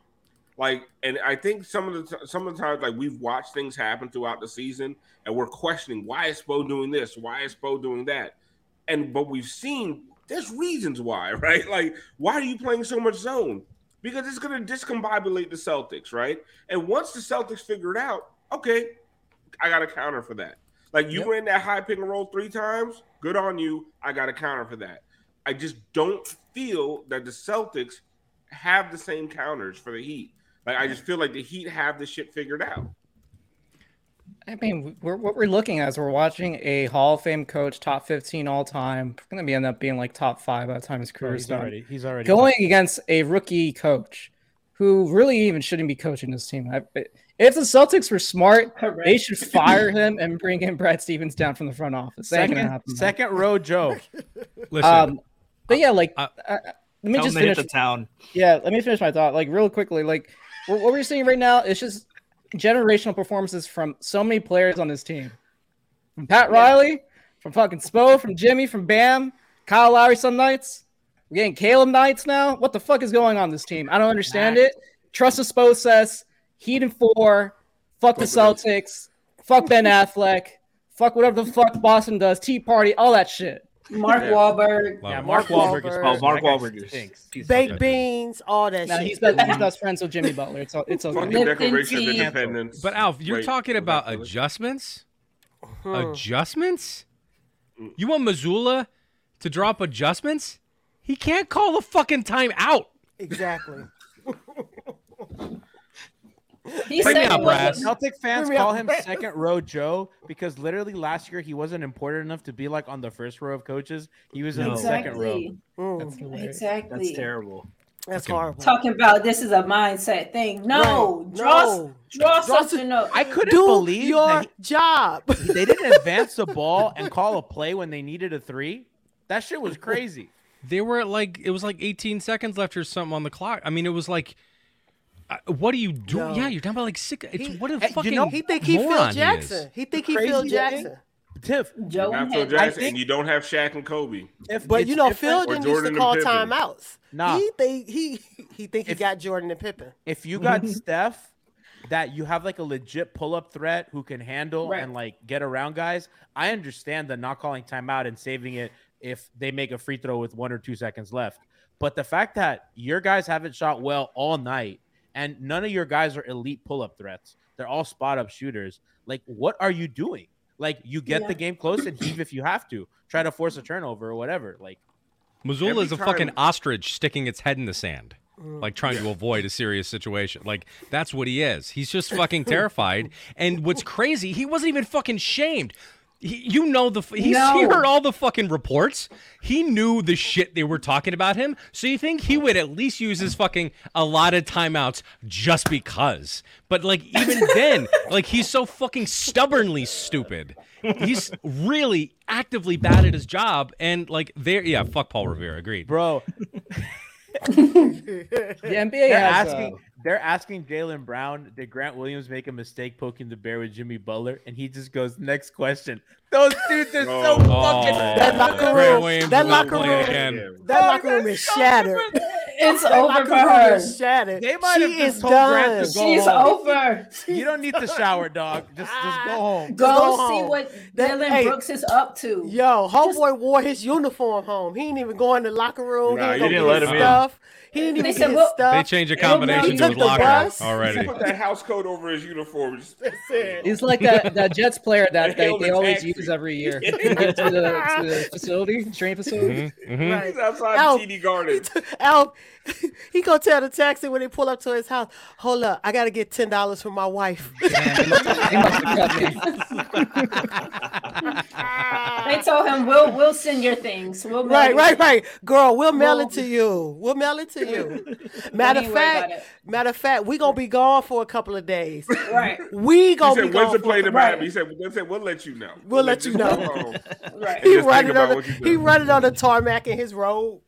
Like, and I think some of the t- some of the times, like we've watched things happen throughout the season, and we're questioning why is Spo doing this, why is Spo doing that, and but we've seen there's reasons why, *laughs* right? Like, why are you playing so much zone? Because it's going to discombobulate the Celtics, right? And once the Celtics figure it out, okay, I got a counter for that. Like you ran that high pick and roll three times, good on you. I got a counter for that. I just don't feel that the Celtics have the same counters for the Heat. Like I just feel like the Heat have the shit figured out. I mean, we're, what we're looking at is we're watching a Hall of Fame coach, top 15 all time. Going to be end up being like top five by the time his Bro, career's he's done. already he's already going against a rookie coach who really even shouldn't be coaching this team. I, if the Celtics were smart, *laughs* they should fire him and bring in Brad Stevens down from the front office. That second happen. second row Joe. *laughs* Listen, Um, but yeah, like, I- uh, let me just him to hit finish. the town. Yeah, let me finish my thought. Like real quickly, like what, what we're seeing right now is just generational performances from so many players on this team. From Pat Riley, from fucking Spo, from Jimmy, from Bam, Kyle Lowry some nights. We're getting Caleb nights now. What the fuck is going on this team? I don't understand it. trust the Spo says, Heat and four, fuck the Celtics, fuck Ben Affleck, fuck whatever the fuck Boston does, Tea Party, all that shit. Mark Yeah. Wahlberg. Yeah, Mark Mark Wahlberg is Wahlberg. Oh, Mark That Wahlberg is stinks. Baked beans, all that Now shit. he's best, he's best friends with Jimmy Butler. It's all, it's okay. Fucking Declaration of. Independence. But Alf, you're Wait, talking about adjustments? Hmm. Adjustments? You want Mazzulla to drop adjustments? He can't call the fucking time out. Exactly. *laughs* He Bring me said out, Brass. Celtic fans Bring call up, him Brass. second row Joe because literally last year he wasn't important enough to be like on the first row of coaches. He was in the second row. Exactly. Mm, Exactly. That's terrible. that's Fucking- horrible. Talking about this is a mindset thing. No, Right. draw No. draw Draw something up. I couldn't Do believe your he- job. *laughs* they didn't advance the ball and call a play when they needed a three. That shit was crazy. They were at like it was like 18 seconds left or something on the clock. I mean, it was like, uh, what are you doing? No. Yeah, you're talking about like six. It's He- what a Hey, you fucking know, He think he Phil Jackson. is. He, think he Crazy Phil Jackson. Tiff, Joe Not and Phil Jackson, think- and you don't have Shaq and Kobe. if But you know, different- Phil didn't used to call timeouts. Nah. He think he he think he If- got Jordan and Pippen. if you got *laughs* Steph, that you have like a legit pull up threat who can handle Right. and like get around guys. I understand the not calling timeout and saving it if they make a free throw with one or two seconds left. But the fact that your guys haven't shot well all night and none of your guys are elite pull up threats, they're all spot up shooters. Like, what are you doing? Like, you get Yeah. the game close and heave if you have to. Try to force a turnover or whatever. Like, Mazzulla is a fucking time- ostrich sticking its head in the sand, like trying to avoid a serious situation. Like that's what he is. He's just *laughs* fucking terrified. And what's crazy, he wasn't even fucking shamed. He, you know the he's, he heard all the fucking reports. He knew the shit they were talking about him. So you think he would at least use his fucking a lot of timeouts just because? But like even *laughs* then, like he's so fucking stubbornly stupid. He's really actively bad at his job, and like there, yeah, fuck Paul Revere. Agreed. bro, *laughs* The *laughs* NBA they're has asking uh, they're asking Jaylen Brown, did Grant Williams make a mistake poking the bear with Jimmy Butler? And he just goes, next question. Those dudes are so Oh. fucking That locker room, that locker room, that locker room is shattered. It's That over locker for room her. is shattered. They might she have just is told done. Grant to go She's home. over. You don't need to *laughs* shower, dog. Just just go ah. home. Go, go see home. what That- Dillon hey, Brooks is up to. Yo, homeboy wore his uniform home. He didn't even go in the locker room. Nah, he you didn't didn't go let get him his in. Stuff. He didn't They even said, his well- stuff. They changed He accommodation to his the locker bus. already. Put that house coat over his uniform. Just- That's it. He's like that, that Jets player that *laughs* they, they always taxi. use every year. *laughs* to, the, to the facility, training facility. Mhm. Right. He's outside Al- TD Garden. Al, he *laughs* gonna tell the taxi when they pull up to his house. Hold up, I gotta get ten dollars from my wife. They must have cut me. They told him we'll we'll send your things. We'll mail right, you- right, right. Girl, we'll mail Well- it to you. We'll mail it to you. *laughs* Matter of even worry about fact, matter of fact, we gonna be gone for a couple of days. Right, We He gonna said, be "When's gone the for plane to Miami?" He said, "They said we'll let you know. We'll let you know. go right. He running on the, he running on the tarmac in his robe.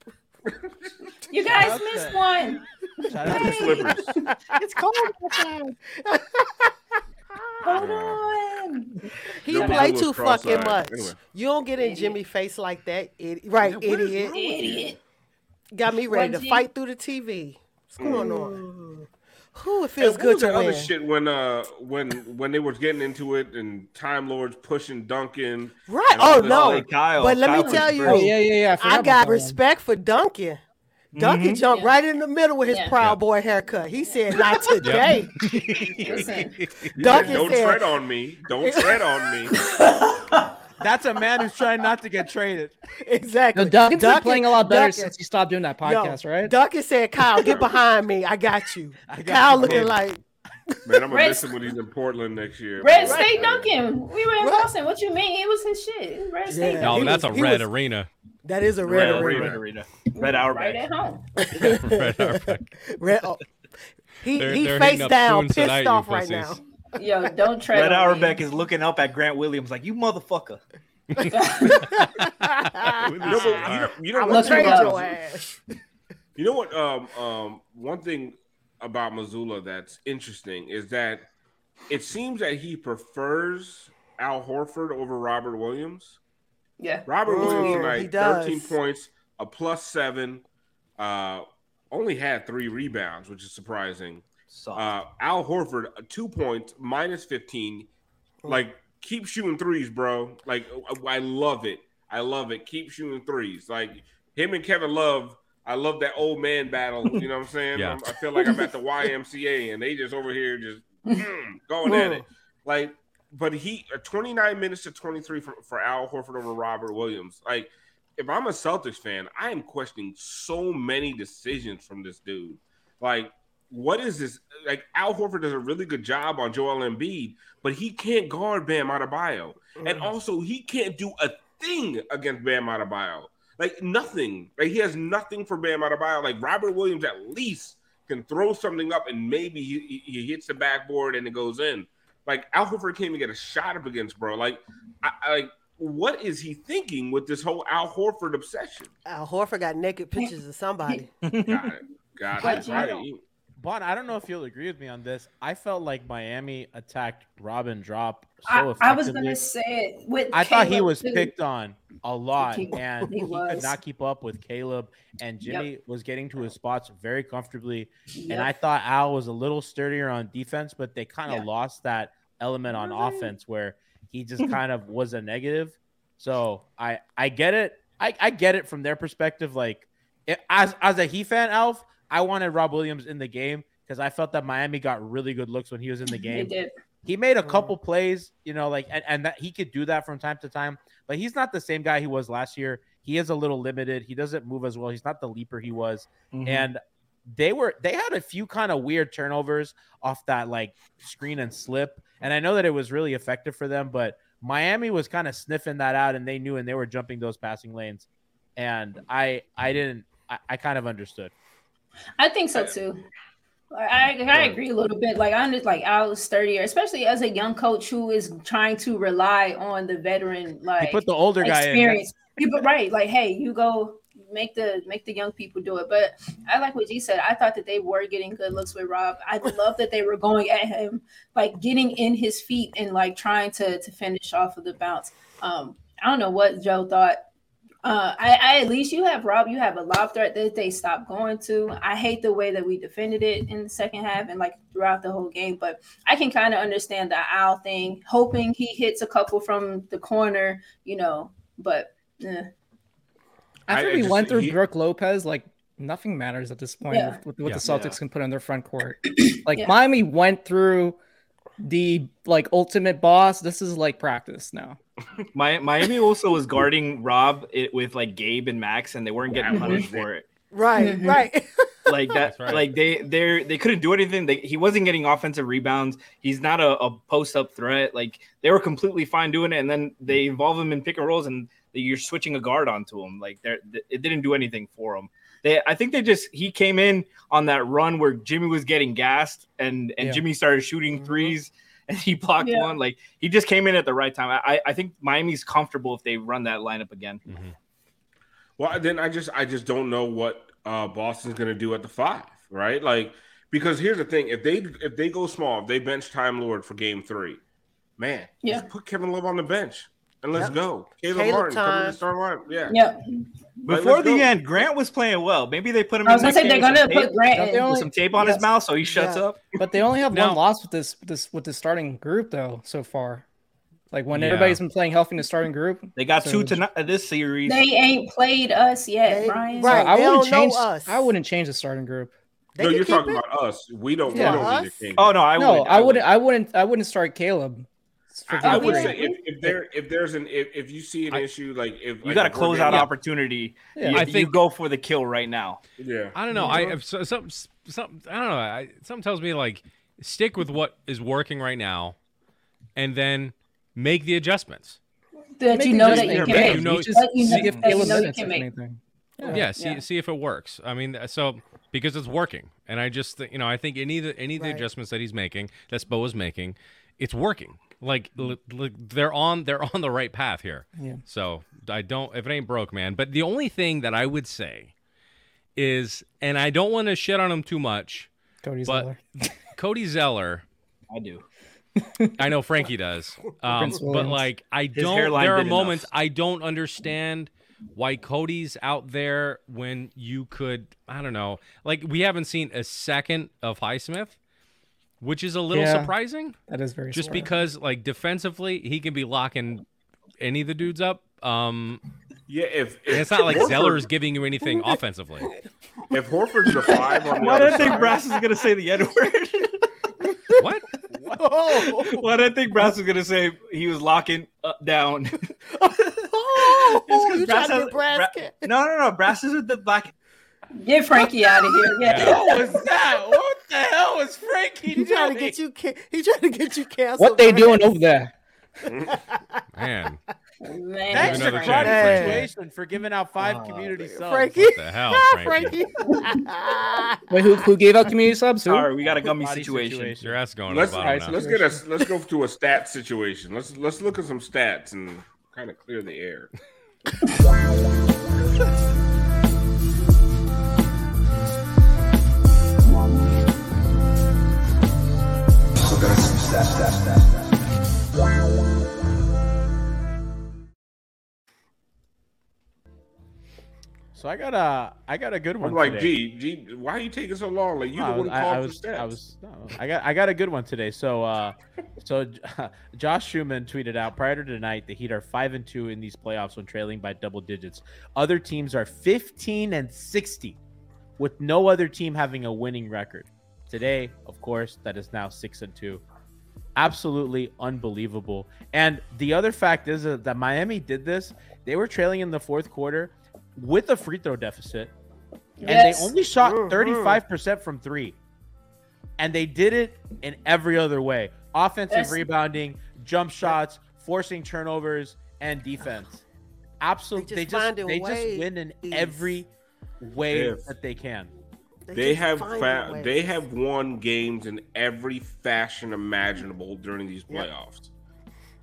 You guys missed one. Shout out to Slippers. It's cold outside. *laughs* Hold on. *laughs* He Joe play too fucking cross-eyed. much. Anyway. You don't get in Idiot. Jimmy face like that, idi- right? Idiot. Idiot. Got me ready to G? fight through the TV. What's going on? Who it feels what good was to that other win. shit when uh when when they were getting into it and Time Lords pushing Duncan. Right? Oh no! stuff. Kyle, but let Kyle me tell you, Oh yeah, yeah, yeah. I, I got respect for Duncan. Duncan mm-hmm. jumped Yeah. right in the middle with his Yeah. Proud Boy haircut. He said, "Not *laughs* today." *laughs* Listen, He said, Duncan Don't said- tread on me. Don't tread on me. *laughs* That's a man who's trying not to get traded. exactly. No, Duncan's been playing a lot better Duncan- since he stopped doing that Yo, podcast, right? Duncan said, "Kyle, get behind me. I got you." got Kyle you, looking baby. like, Man, I'm gonna Red- miss him when he's in Portland next year. Red Right. State Duncan. We were in Boston. What you mean? It was his shit. Red State Yeah. No, that's a he red was- arena. "That is a red, Red arena." arena. Arena. Red right Auerbach. at home. *laughs* *laughs* Red Auerbach. Red. Oh. He They're- he they're face down, spoons tonight, pissed off right now. Yo, don't *laughs* tread Red on me. Auerbach is looking up at Grant Williams like, you motherfucker. You know, you know, you know I'm one gonna thing trade about your ass. You know what? Um, um, one thing about Mazzulla that's interesting is that it seems that he prefers Al Horford over Robert Williams. Yeah. Robert Mm, Williams he tonight, does. 13 points, a plus seven, uh, only had three rebounds, which is surprising. Uh, Al Horford, uh, two points, minus 15. Like, keep shooting threes, bro. Like, I I love it. I love it. Keep shooting threes. Like, him and Kevin Love, I love that old man battle. You know what I'm *laughs* saying? Yeah. I'm- I feel like I'm at the YMCA and they just over here just *laughs* mm, going at it. Like, but he, uh, 29 minutes to 23 for, for Al Horford over Robert Williams. Like, if I'm a Celtics fan, I am questioning so many decisions from this dude. Like, what is this? Like, Al Horford does a really good job on Joel Embiid, but he can't guard Bam Adebayo, and also he can't do a thing against Bam Adebayo. Like nothing. Like he has nothing for Bam Adebayo. Like Robert Williams at least can throw something up and maybe he he hits the backboard and it goes in. Like Al Horford can't even get a shot up against, bro. Like, I, I like what is he thinking with this whole Al Horford obsession? Al Horford got naked pictures of somebody. *laughs* Got it. Got But it. you Right. know, Bon, I don't know if you'll agree with me on this. I felt like Miami attacked Robin Drop so I, effectively. I was gonna say it with. I thought he was too. picked on a lot, He- and *laughs* he he, could not keep up with Caleb. And Yep. Jimmy was getting to his spots very comfortably. Yep. And I thought Al was a little sturdier on defense, but they kind of Yeah. lost that element on offense where he just *laughs* kind of was a negative. So I I get it. I, I get it from their perspective. Like it, as as a He fan, Alf, I wanted Rob Williams in the game because I felt that Miami got really good looks when he was in the *laughs* game. did. He made a couple plays, you know, like and, and that he could do that from time to time, but he's not the same guy he was last year. He is a little limited. He doesn't move as well. He's not the leaper he was. Mhm. And they were they had a few kind of weird turnovers off that like screen and slip. And I know that it was really effective for them, but Miami was kind of sniffing that out and they knew and they were jumping those passing lanes. And I I didn't I, I kind of understood. I think so too. I, I agree a little bit. Like I understand, like I was sturdier, especially as a young coach who is trying to rely on the veteran, like put the older guy in. experience. You put right, like hey, you go make the make the young people do it. But I like what G said. I thought that they were getting good looks with Rob. I *laughs* love that they were going at him, like getting in his feet and like trying to to finish off of the bounce. Um, I don't know what Joe thought uh, I, I at least you have Rob. You have a lob threat that they stopped going to. I hate the way that we defended it in the second half and like throughout the whole game. But I can kind of understand the Al thing, hoping he hits a couple from the corner, you know. But eh. After I- I we just- went through he- Brook Lopez, like nothing matters at this point Yeah. with, with what Yeah. the Celtics Yeah. can put on their front court. *clears throat* Like Yeah. Miami went through the like ultimate boss. This is like practice now. *laughs* My, Miami also was guarding Rob it, with like Gabe and Max, and they weren't getting That punished for it. Right, Mhm. right. *laughs* Like that, That's right. like they they they couldn't do anything. They, he wasn't getting offensive rebounds. He's not a, a post up threat. Like they were completely fine doing it, and then they mm-hmm. involve him in pick and rolls, and you're switching a guard onto him. Like they're, it didn't do anything for him. They, I think they just he came in on that run where Jimmy was getting gassed, and and Yeah. Jimmy started shooting mm-hmm. threes, *laughs* and he blocked Yeah. one. Like he just came in at the right time. I I think Miami's comfortable if they run that lineup again. Mm-hmm. Well, then I just I just don't know what uh Boston's gonna do at the five, right? Like because here's the thing: if they if they go small, if they bench Time Lord for Game Three, man, Yeah. just put Kevin Love on the bench and let's Yep. go. Caleb, Caleb Martin come to the start line. Yeah, yeah, Like, Before let's the go. end, Grant was playing well. Maybe they put him. I was gonna say they're gonna put tape- Grant Don't in. only- some tape on his mouth, so he shuts Yeah. up. But they only have No. one loss with this this with the starting group though so far. Like when Yeah. everybody's been playing healthy in the starting group. They got So- two tonight uh, this series. They ain't played us yet, They- Brian. right. I they wouldn't don't know change. us. I wouldn't change the starting group. They no, you're talking it. about us. We don't. Yeah. we don't need a Us? oh no, I no, would. I wouldn't. I wouldn't. I wouldn't start Caleb. I, I would say if, if there if there's an if, if you see an I- issue like if You like, got a if we're closeout getting- opportunity. Yeah. You, I you think- go for the kill right now. Yeah, I don't know. I if so, some some I don't know. I, something tells me like stick with what is working right now, and then make the adjustments. that Make you know that you in can make. make. You know- just you know see if that you know you can make. anything. Yeah, see Yeah. see if it works. I mean, uh, so because it's working, and I just you know I think any of the any of the Right. adjustments that he's making, that Spo is making, it's working. Like l- l- they're on they're on the right path here. Yeah. So I don't if it ain't broke, man. But the only thing that I would say is, and I don't want to shit on him too much, Cody but Zeller. Cody Zeller. I do. I know Frankie does. *laughs* Um, but like I don't hairline there are did enough. moments I don't understand why Cody's out there when you could I don't know. Like we haven't seen a second of Highsmith which is a little Yeah, surprising. That is very Just surprising. because, like, defensively, he can be locking any of the dudes up. Um, Yeah, if, if it's not like Horford- Zeller is giving you anything *laughs* offensively. If Horford's the five on the Why other do I think Brass is gonna say the N word? *laughs* what? *laughs* Oh. Why do I think Brass was gonna say he was locking up down? *laughs* Oh, you Brass to has- get Brass Bra- no, no, no. Brass is with the black. Get Frankie out of here. Yeah. What was that? What the hell was Frankie He trying to get you. Ca- he trying to get you canceled. what they Brass. doing over there? *laughs* Man, Man, Thanks Give for another Crowded chance, Frankie. Situation for giving out five community subs. Frankie? what the hell, *laughs* Frankie? Frankie. *laughs* Wait, who who gave out community subs? Who? Sorry, we got a gummy situation. situation. Your ass going let's to the bottom now. let's get us let's go to a stat situation. Let's let's look at some stats and kind of clear the air. So I got a I got a good one. I'm like, today. G, G, why are you taking so long? Like you No, the one who I, called I was. I was, no, I got, I got a good one today. So, uh, so *laughs* Josh Schumann tweeted out prior to tonight, the Heat are five and two in these playoffs when trailing by double digits. Other teams are fifteen and sixty, with no other team having a winning record. Today, of course, that is now six and two. Absolutely unbelievable. And the other fact is uh, that Miami did this. They were trailing in the fourth quarter with a free throw deficit and Yes. they only shot Mhm. 35% from three. And they did it in every other way offensive That's- rebounding, jump shots, forcing turnovers, and defense. Absolutely. They just just, they just win in every way Yes. that they can. They just have fa- they have won games in every fashion imaginable during these Yep.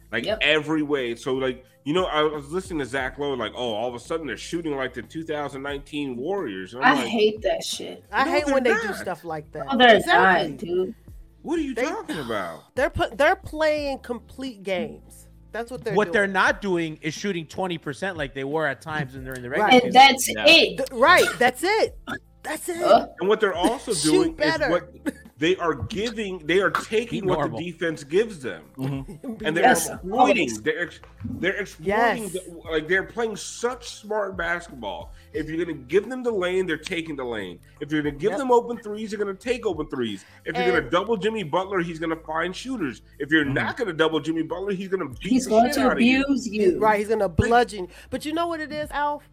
Playoffs. Like Yep. every way. So like you know, I was listening to Zach Lowe, like, oh, all of a sudden they're shooting like the 2019 Warriors. And I I'm like, hate that shit. I No, hate they're when they do stuff like that. Oh, they're Exactly. not, dude. what are you They- talking about? *gasps* They're put, they're playing complete games. That's what they're what doing. they're not doing is shooting 20% like they were at times when they're in the regular Right. And that's Yeah. it. Th- right. That's it. That's it. Uh, And what they're also doing better. is what *laughs* they are giving. They are taking what the defense gives them, Mm-hmm. *laughs* and they're Yes. exploiting. They're ex- they're exploiting. Yes. The, like they're playing such smart basketball. If you're going to give them the lane, they're taking the lane. If you're going to give Yep. them open threes, you're going to take open threes. If you're going to double Jimmy Butler, he's going to find shooters. If you're not going to double Jimmy Butler, he's going to beat he's going to out of you. abuse you. Right, he's gonna bludgeon. You. But you know what it is, Alf?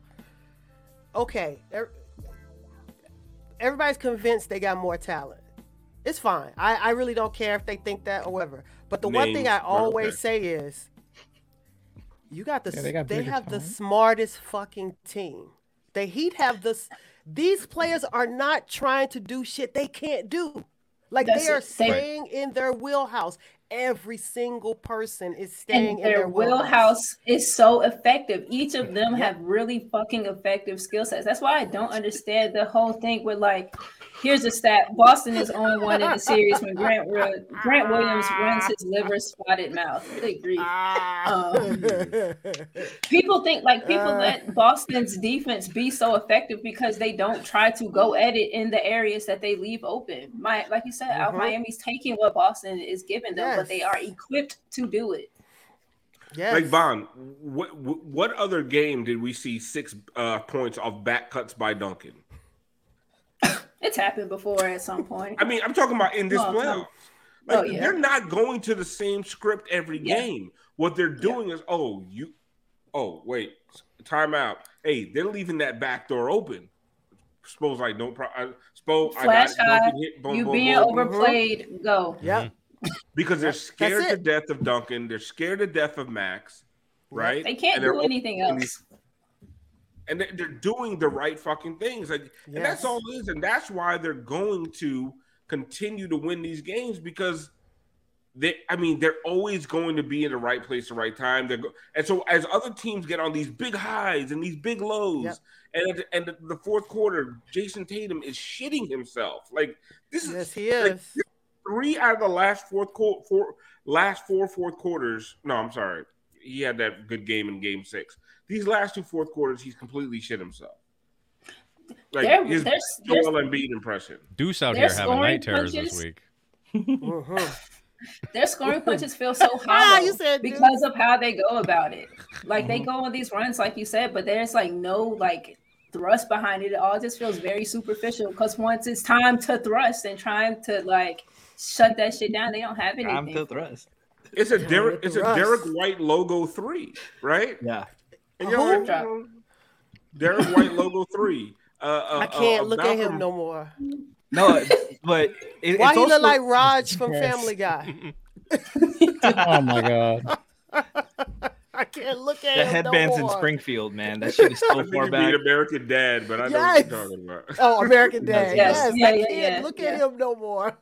Okay, er- everybody's convinced they got more talent. It's fine. I, I really don't care if they think that or whatever. But the one thing I always okay. say is, you got the Yeah, s- they got they bigger have the smartest fucking team. The Heat have this. These players are not trying to do shit they can't do. Like That's they are it. They- staying in their wheelhouse. Every single person is staying And in their their wheelhouse is so effective. Each of them have really fucking effective skill sets. That's why I don't understand the whole thing with like, here's a stat: Boston is on one in the *laughs* series when Grant Grant Williams runs his liver spotted mouth. Good grief. Um, *laughs* people think like people Uh. let Boston's defense be so effective because they don't try to go at it in the areas that they leave open. My like you said, Out Mhm. Miami's taking what Boston is giving them, but they are equipped to do it. Yes. Like Von, what what what other game did we see six uh, points off back cuts by Duncan? It's happened before at some point. I mean, I'm talking about in this Oh, no. playoffs. Like Oh, yeah. they're not going to the same script every Yeah. game. What they're doing is, oh, you, oh, wait, timeout. Hey, they're leaving that back door open. Suppose like don't. Pro- uh, I, suppose I got high, hit, boom, you boom, being boom. Mm-hmm. overplayed, go. Yeah. Mm-hmm. because they're scared to death of Duncan. They're scared to death of Max, right? They can't And do anything else. these- and they- they're doing the right fucking things. Like, and that's all it is, and that's why they're going to continue to win these games because they. I mean, they're always going to be in the right place, the right time. They're go- and so as other teams get on these big highs and these big lows, Yep. and and the, fourth quarter, Jayson Tatum is shitting himself. Like this is Yes, he like, is. three out of the last fourth quarter, four last four fourth quarters. No, I'm sorry. He had that good game in Game Six. These last two fourth quarters, he's completely shit himself. Like They're- his they're- Joel Embiid impression. Deuce out here having night terrors punches. this week. *laughs* Their scoring *laughs* punches feel so hollow *laughs* Ah, you said because of how they go about it. Like they go on these runs, like you said, but there's like no like thrust behind it. It all just feels very superficial. Because once it's time to thrust and trying to like shut that shit down, they don't have anything. Time to thrust. It's a Derrick. It's a. Derrick White logo three, right? Yeah. And y'all who? know- Derrick White logo three. Uh, uh, I can't uh, look at him no more. No, but it, Why it's he also, look like Raj from Yes. Family Guy? *laughs* oh my god. *laughs* I can't look at the him headbands no in. Springfield, man. That shit is so *laughs* think far back. be American Dad, but I know what you're talking about. Oh, American Dad. Yes. Yes, Yeah, I yeah, can't yeah, look yeah. at him no more.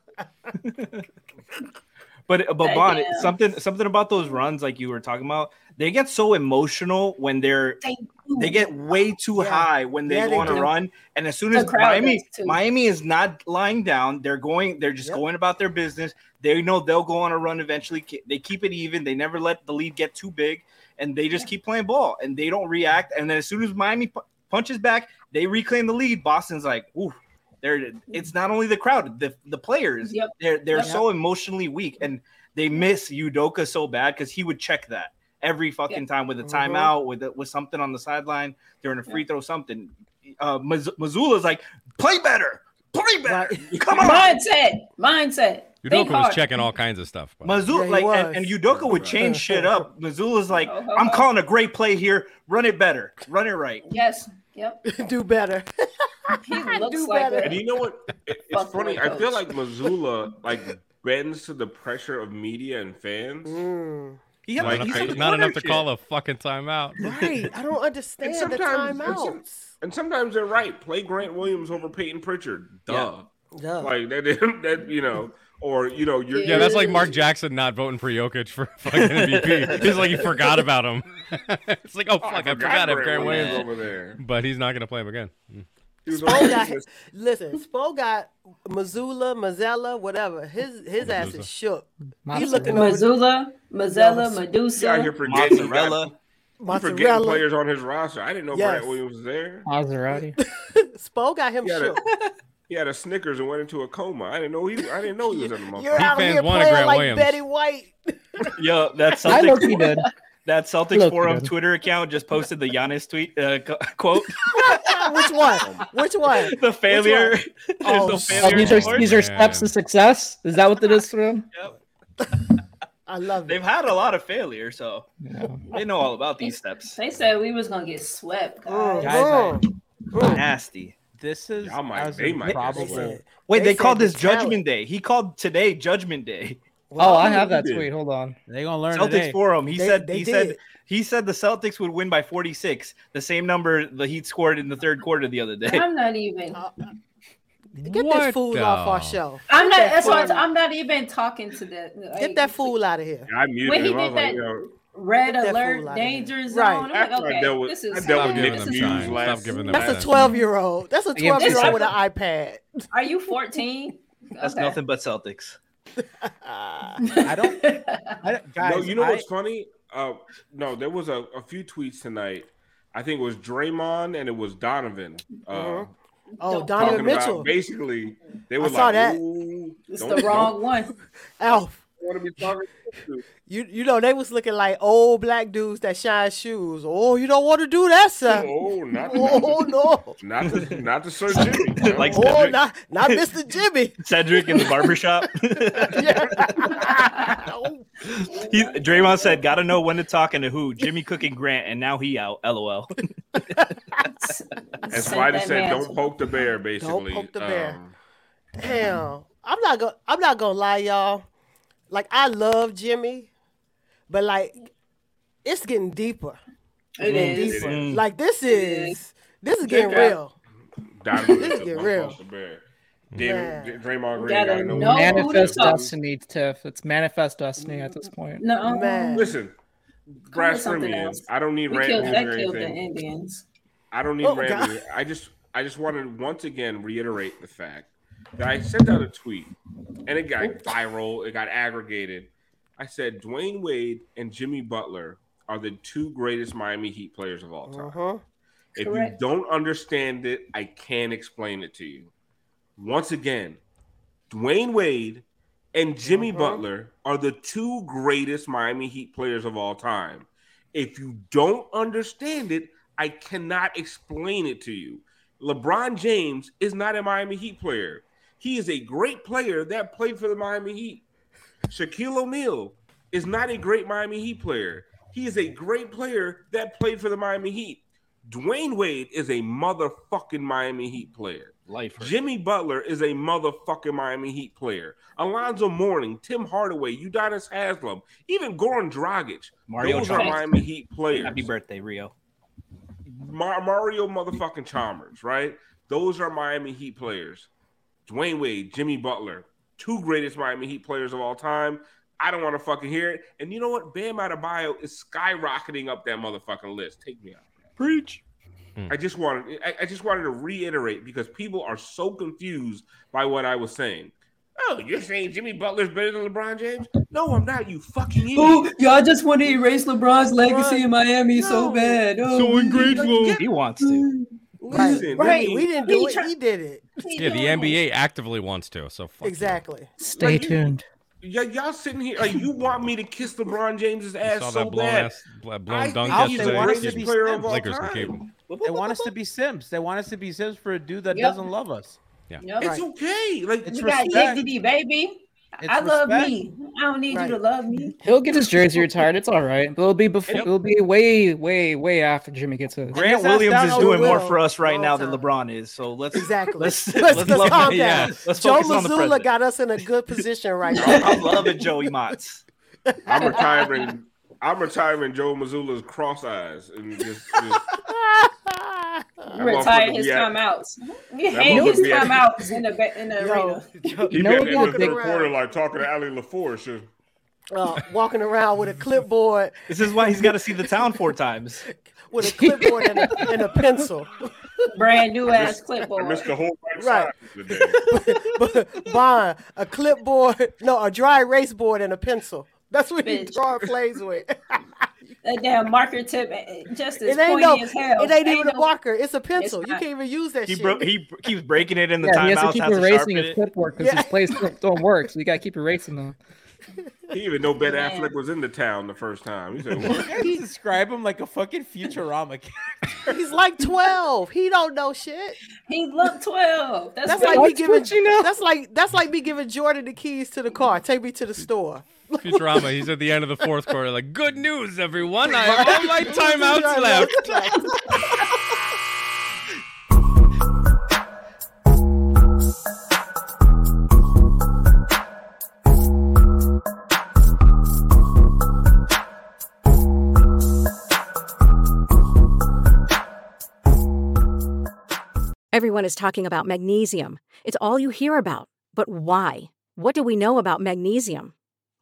But uh, but Hey, Bon, yeah. something something about those runs, like you were talking about, they get so emotional when they're They, they get way too Yeah. high when they Yeah, go they on a run, and as soon as Miami. Miami is not lying down, they're going, they're just Yep. going about their business. They know they'll go on a run eventually. They keep it even. They never let the lead get too big, and they just keep playing ball and they don't react. And then as soon as Miami pu- punches back, they reclaim the lead. Boston's like, ooh. They're, it's not only the crowd, the, the players. Yep. They're they're Yep. so emotionally weak, and they miss Udoka so bad because he would check that every fucking time with a Mhm. timeout, with a, with something on the sideline during a free throw, something. Uh, Maz- Mazzulla's like, play better, play better. *laughs* Come on, mindset, mindset. Think Udoka was checking all kinds of stuff. by. Mazzulla, Yeah, like, and, was. and Udoka would change shit up. *laughs* Mazzulla's like, Ho, ho, I'm calling a great play here. Run it better, run it right. Yes. Yep. *laughs* Do better. *laughs* He *laughs* looks Do like better. And you know what? It- it's funny. I feel like Mazzulla like bends to the pressure of media and fans. Mm. He had, Like, he's I- a Not enough to corner call a fucking timeout. Right. I don't understand the sometimes- and some- timeouts. And sometimes they're right. Play Grant Williams over Payton Pritchard. Duh. Duh. Like that, that, you know, or you know, you're Yeah, that's like Mark *laughs* Jackson not voting for Jokic for *laughs* fucking MVP. He's like he forgot about him. *laughs* it's like, oh Oh, fuck, I forgot if Grant Williams Williams. over there. But he's not gonna play him again. Mm. He was Spo got, listen, Spo got Missoula, Mazzella, whatever. His his ass is shook. He Mozzarella. looking over Mazula, Mazzella, Yes. Out Medusa. here forgetting he got- Mozzarella. he forgetting mozzarella. players on his roster. I didn't know Yes. Grant Williams was there. Maserati. Spo got him He had, shook. A, he had a Snickers and went into a coma. I didn't know he. I didn't know he was in the *laughs* You're out here playing like Williams. Betty White. *laughs* Yo, that I look he Celtics, did. *laughs* that Celtics Look, forum man. Twitter account just posted the Giannis tweet uh, quote. Which one? Which one? the failure. There's Oh, no oh, Oh, failure. these are these are steps to success. Is that what it is for him? I love it. They've it. had a lot of failure, so Yeah. they know all about these steps. They said we was gonna get swept, guys. Guys, Mm. Nasty. This is Y'all might- as they might get probable. They Wait, They they, called the this Judgment talent. Day. He called today Judgment Day. *laughs* Oh, I have that did. tweet. Hold on. They gonna learn Celtics today. forum. He They- said they he said he said the Celtics would win by 46, the same number the Heat scored in the third quarter the other day. I'm not even. Uh, Get What this fool the- off our show. I'm not. that That's why I'm not even talking to the. Get that fool out of here. I muted When he him. I did was like, that- yo, Red that alert, fool danger zone. Right. I'm like, After I okay, dealt with- this is. I dealt Stop with giving Nick them Muse time. Stop last- giving them That's a 12 year old. That's a 12 year old with an iPad. Are you 14? That's Okay. nothing but Celtics. *laughs* I don't. I don't guys, no, you know I- what's funny? Uh, no, there was a, a few tweets tonight. I think it was Draymond and it was Donovan. Uh, Mhm. Oh, Don't- Donovan Mitchell. about basically they were I saw like, that. Ooh, It's don't- the wrong one. Alf. Want to be talking to. You you know they was looking like old black dudes that shine shoes. Oh, you don't want to do that, sir. *laughs* Oh, not, Oh no. not the not the Sir Jimmy. *laughs* no. Like Oh, not not *laughs* Mr. Jimmy. Cedric in the barbershop. Oh, he, Draymond said, "Gotta know when to talk and to who." Jimmy cooking Grant, and now he out. LOL. As Sent Whitey that said, man don't poke the bear. Basically, poke the bear. Um, Damn. I'm not gonna I'm not gonna lie, y'all. Like I love Jimmy, but like it's getting deeper. It is. Deeper. Mm. Like this is this is getting Yeah. real. Donovan This Mitchell, get don't real. poke the bear. Man. Damn, Draymond Green Gotta gotta know. know. Manifest destiny, Tiff. It's manifest destiny at this point. No, Man. Listen, Call it something Braspermian, else. I don't need we rant killed music or the anything. Indians. I don't need Oh, rant I just I just want to once again reiterate the fact that I sent out a tweet and it got viral, it got aggregated. I said Dwyane Wade and Jimmy Butler are the two greatest Miami Heat players of all time. Uh-huh. If Correct. you don't understand it, I can't explain it to you. Once again, Dwyane Wade and Jimmy Uh-huh. Butler are the two greatest Miami Heat players of all time. If you don't understand it, I cannot explain it to you. LeBron James is not a Miami Heat player. He is a great player that played for the Miami Heat. Shaquille O'Neal is not a great Miami Heat player. He is a great player that played for the Miami Heat. Dwyane Wade is a motherfucking Miami Heat player. Lifer. Jimmy Butler is a motherfucking Miami Heat player. Alonzo Mourning, Tim Hardaway, Udonis Haslem, even Goran Dragic. Mario those are Miami Heat players. Happy birthday, Rio. Mar- Mario motherfucking Chalmers, right? Those are Miami Heat players. Dwyane Wade, Jimmy Butler, two greatest Miami Heat players of all time. I don't want to fucking hear it. And you know what? Bam Adebayo is skyrocketing up that motherfucking list. Take me out. Preach. Hmm. I just wanted I, I just wanted to reiterate because people are so confused by what I was saying. Oh, you're saying Jimmy Butler's better than LeBron James? No, I'm not. You fucking idiot. Oh, y'all just want to erase LeBron's legacy in Miami so bad. Oh, so ungrateful. He wants to. Mm. Listen, Right, let we didn't do He it. try- He did it. Yeah, the NBA actively wants to. So fuck you. Exactly. Stay Like, tuned. Y- y'all sitting here like you want me to kiss LeBron James's I ass saw so that blown bad. ass, bl- I blown dunk think he's They the want us to greatest be player of all Lakers time. keep. They want us to be Sims. They want us to be Sims for a dude that Yep. doesn't love us. Yep. It's okay. Like It's We got respect. EXDD, baby. It's I love respect. me. I don't need Right. you to love me. He'll get his jersey retired. It's all right. But it'll be before. It'll be way, way, way after Jimmy gets his. Grant Williams is doing more for us right Long now than. LeBron is. So let's Exactly. let's *laughs* Let's, let's, let's love calm it. down. Yeah, let's Joe focus on the Mazzulla got us in a good position right *laughs* now. I'm loving Joey Motts. I'm retiring. I'm retiring Joe Mazzulla's cross eyes and just, just *laughs* You retire *laughs* his be at- timeouts. You hang his motherfucker be at- timeouts in the in the Yo, arena. he know been in the be third quarter like talking to Allie LaForce. and- uh, walking around with a clipboard, *laughs* This is why he's got to see the town four times. with a clipboard and a, and a pencil. Brand new ass I missed clipboard. the whole right, Right. side of the day. Bond, a clipboard, no, a dry erase board and a pencil. That's what he Bitch. draw plays with. *laughs* That damn marker tip, eh, just as It ain't pointy no, as hell. it ain't even a marker. It's a pencil. you can't even use that He shit. bro- he keeps breaking it in the Yeah, he has to keep Has to erasing his it. clipboard because his plays don't, don't work. So you gotta keep erasing them. He even know Ben Man. Affleck was in the town the first time. He said, "What?" *laughs* You describe him like a fucking Futurama character. He's like twelve. He don't know shit. He looked twelve. That's, That's like me giving. you know. That's like that's like me giving Jordan the keys to the car. Take me to the store. *laughs* Futurama. He's at the end of the fourth quarter. Like, good news, everyone. I have all my timeouts left. Everyone is talking about magnesium. It's all you hear about. But why? What do we know about magnesium?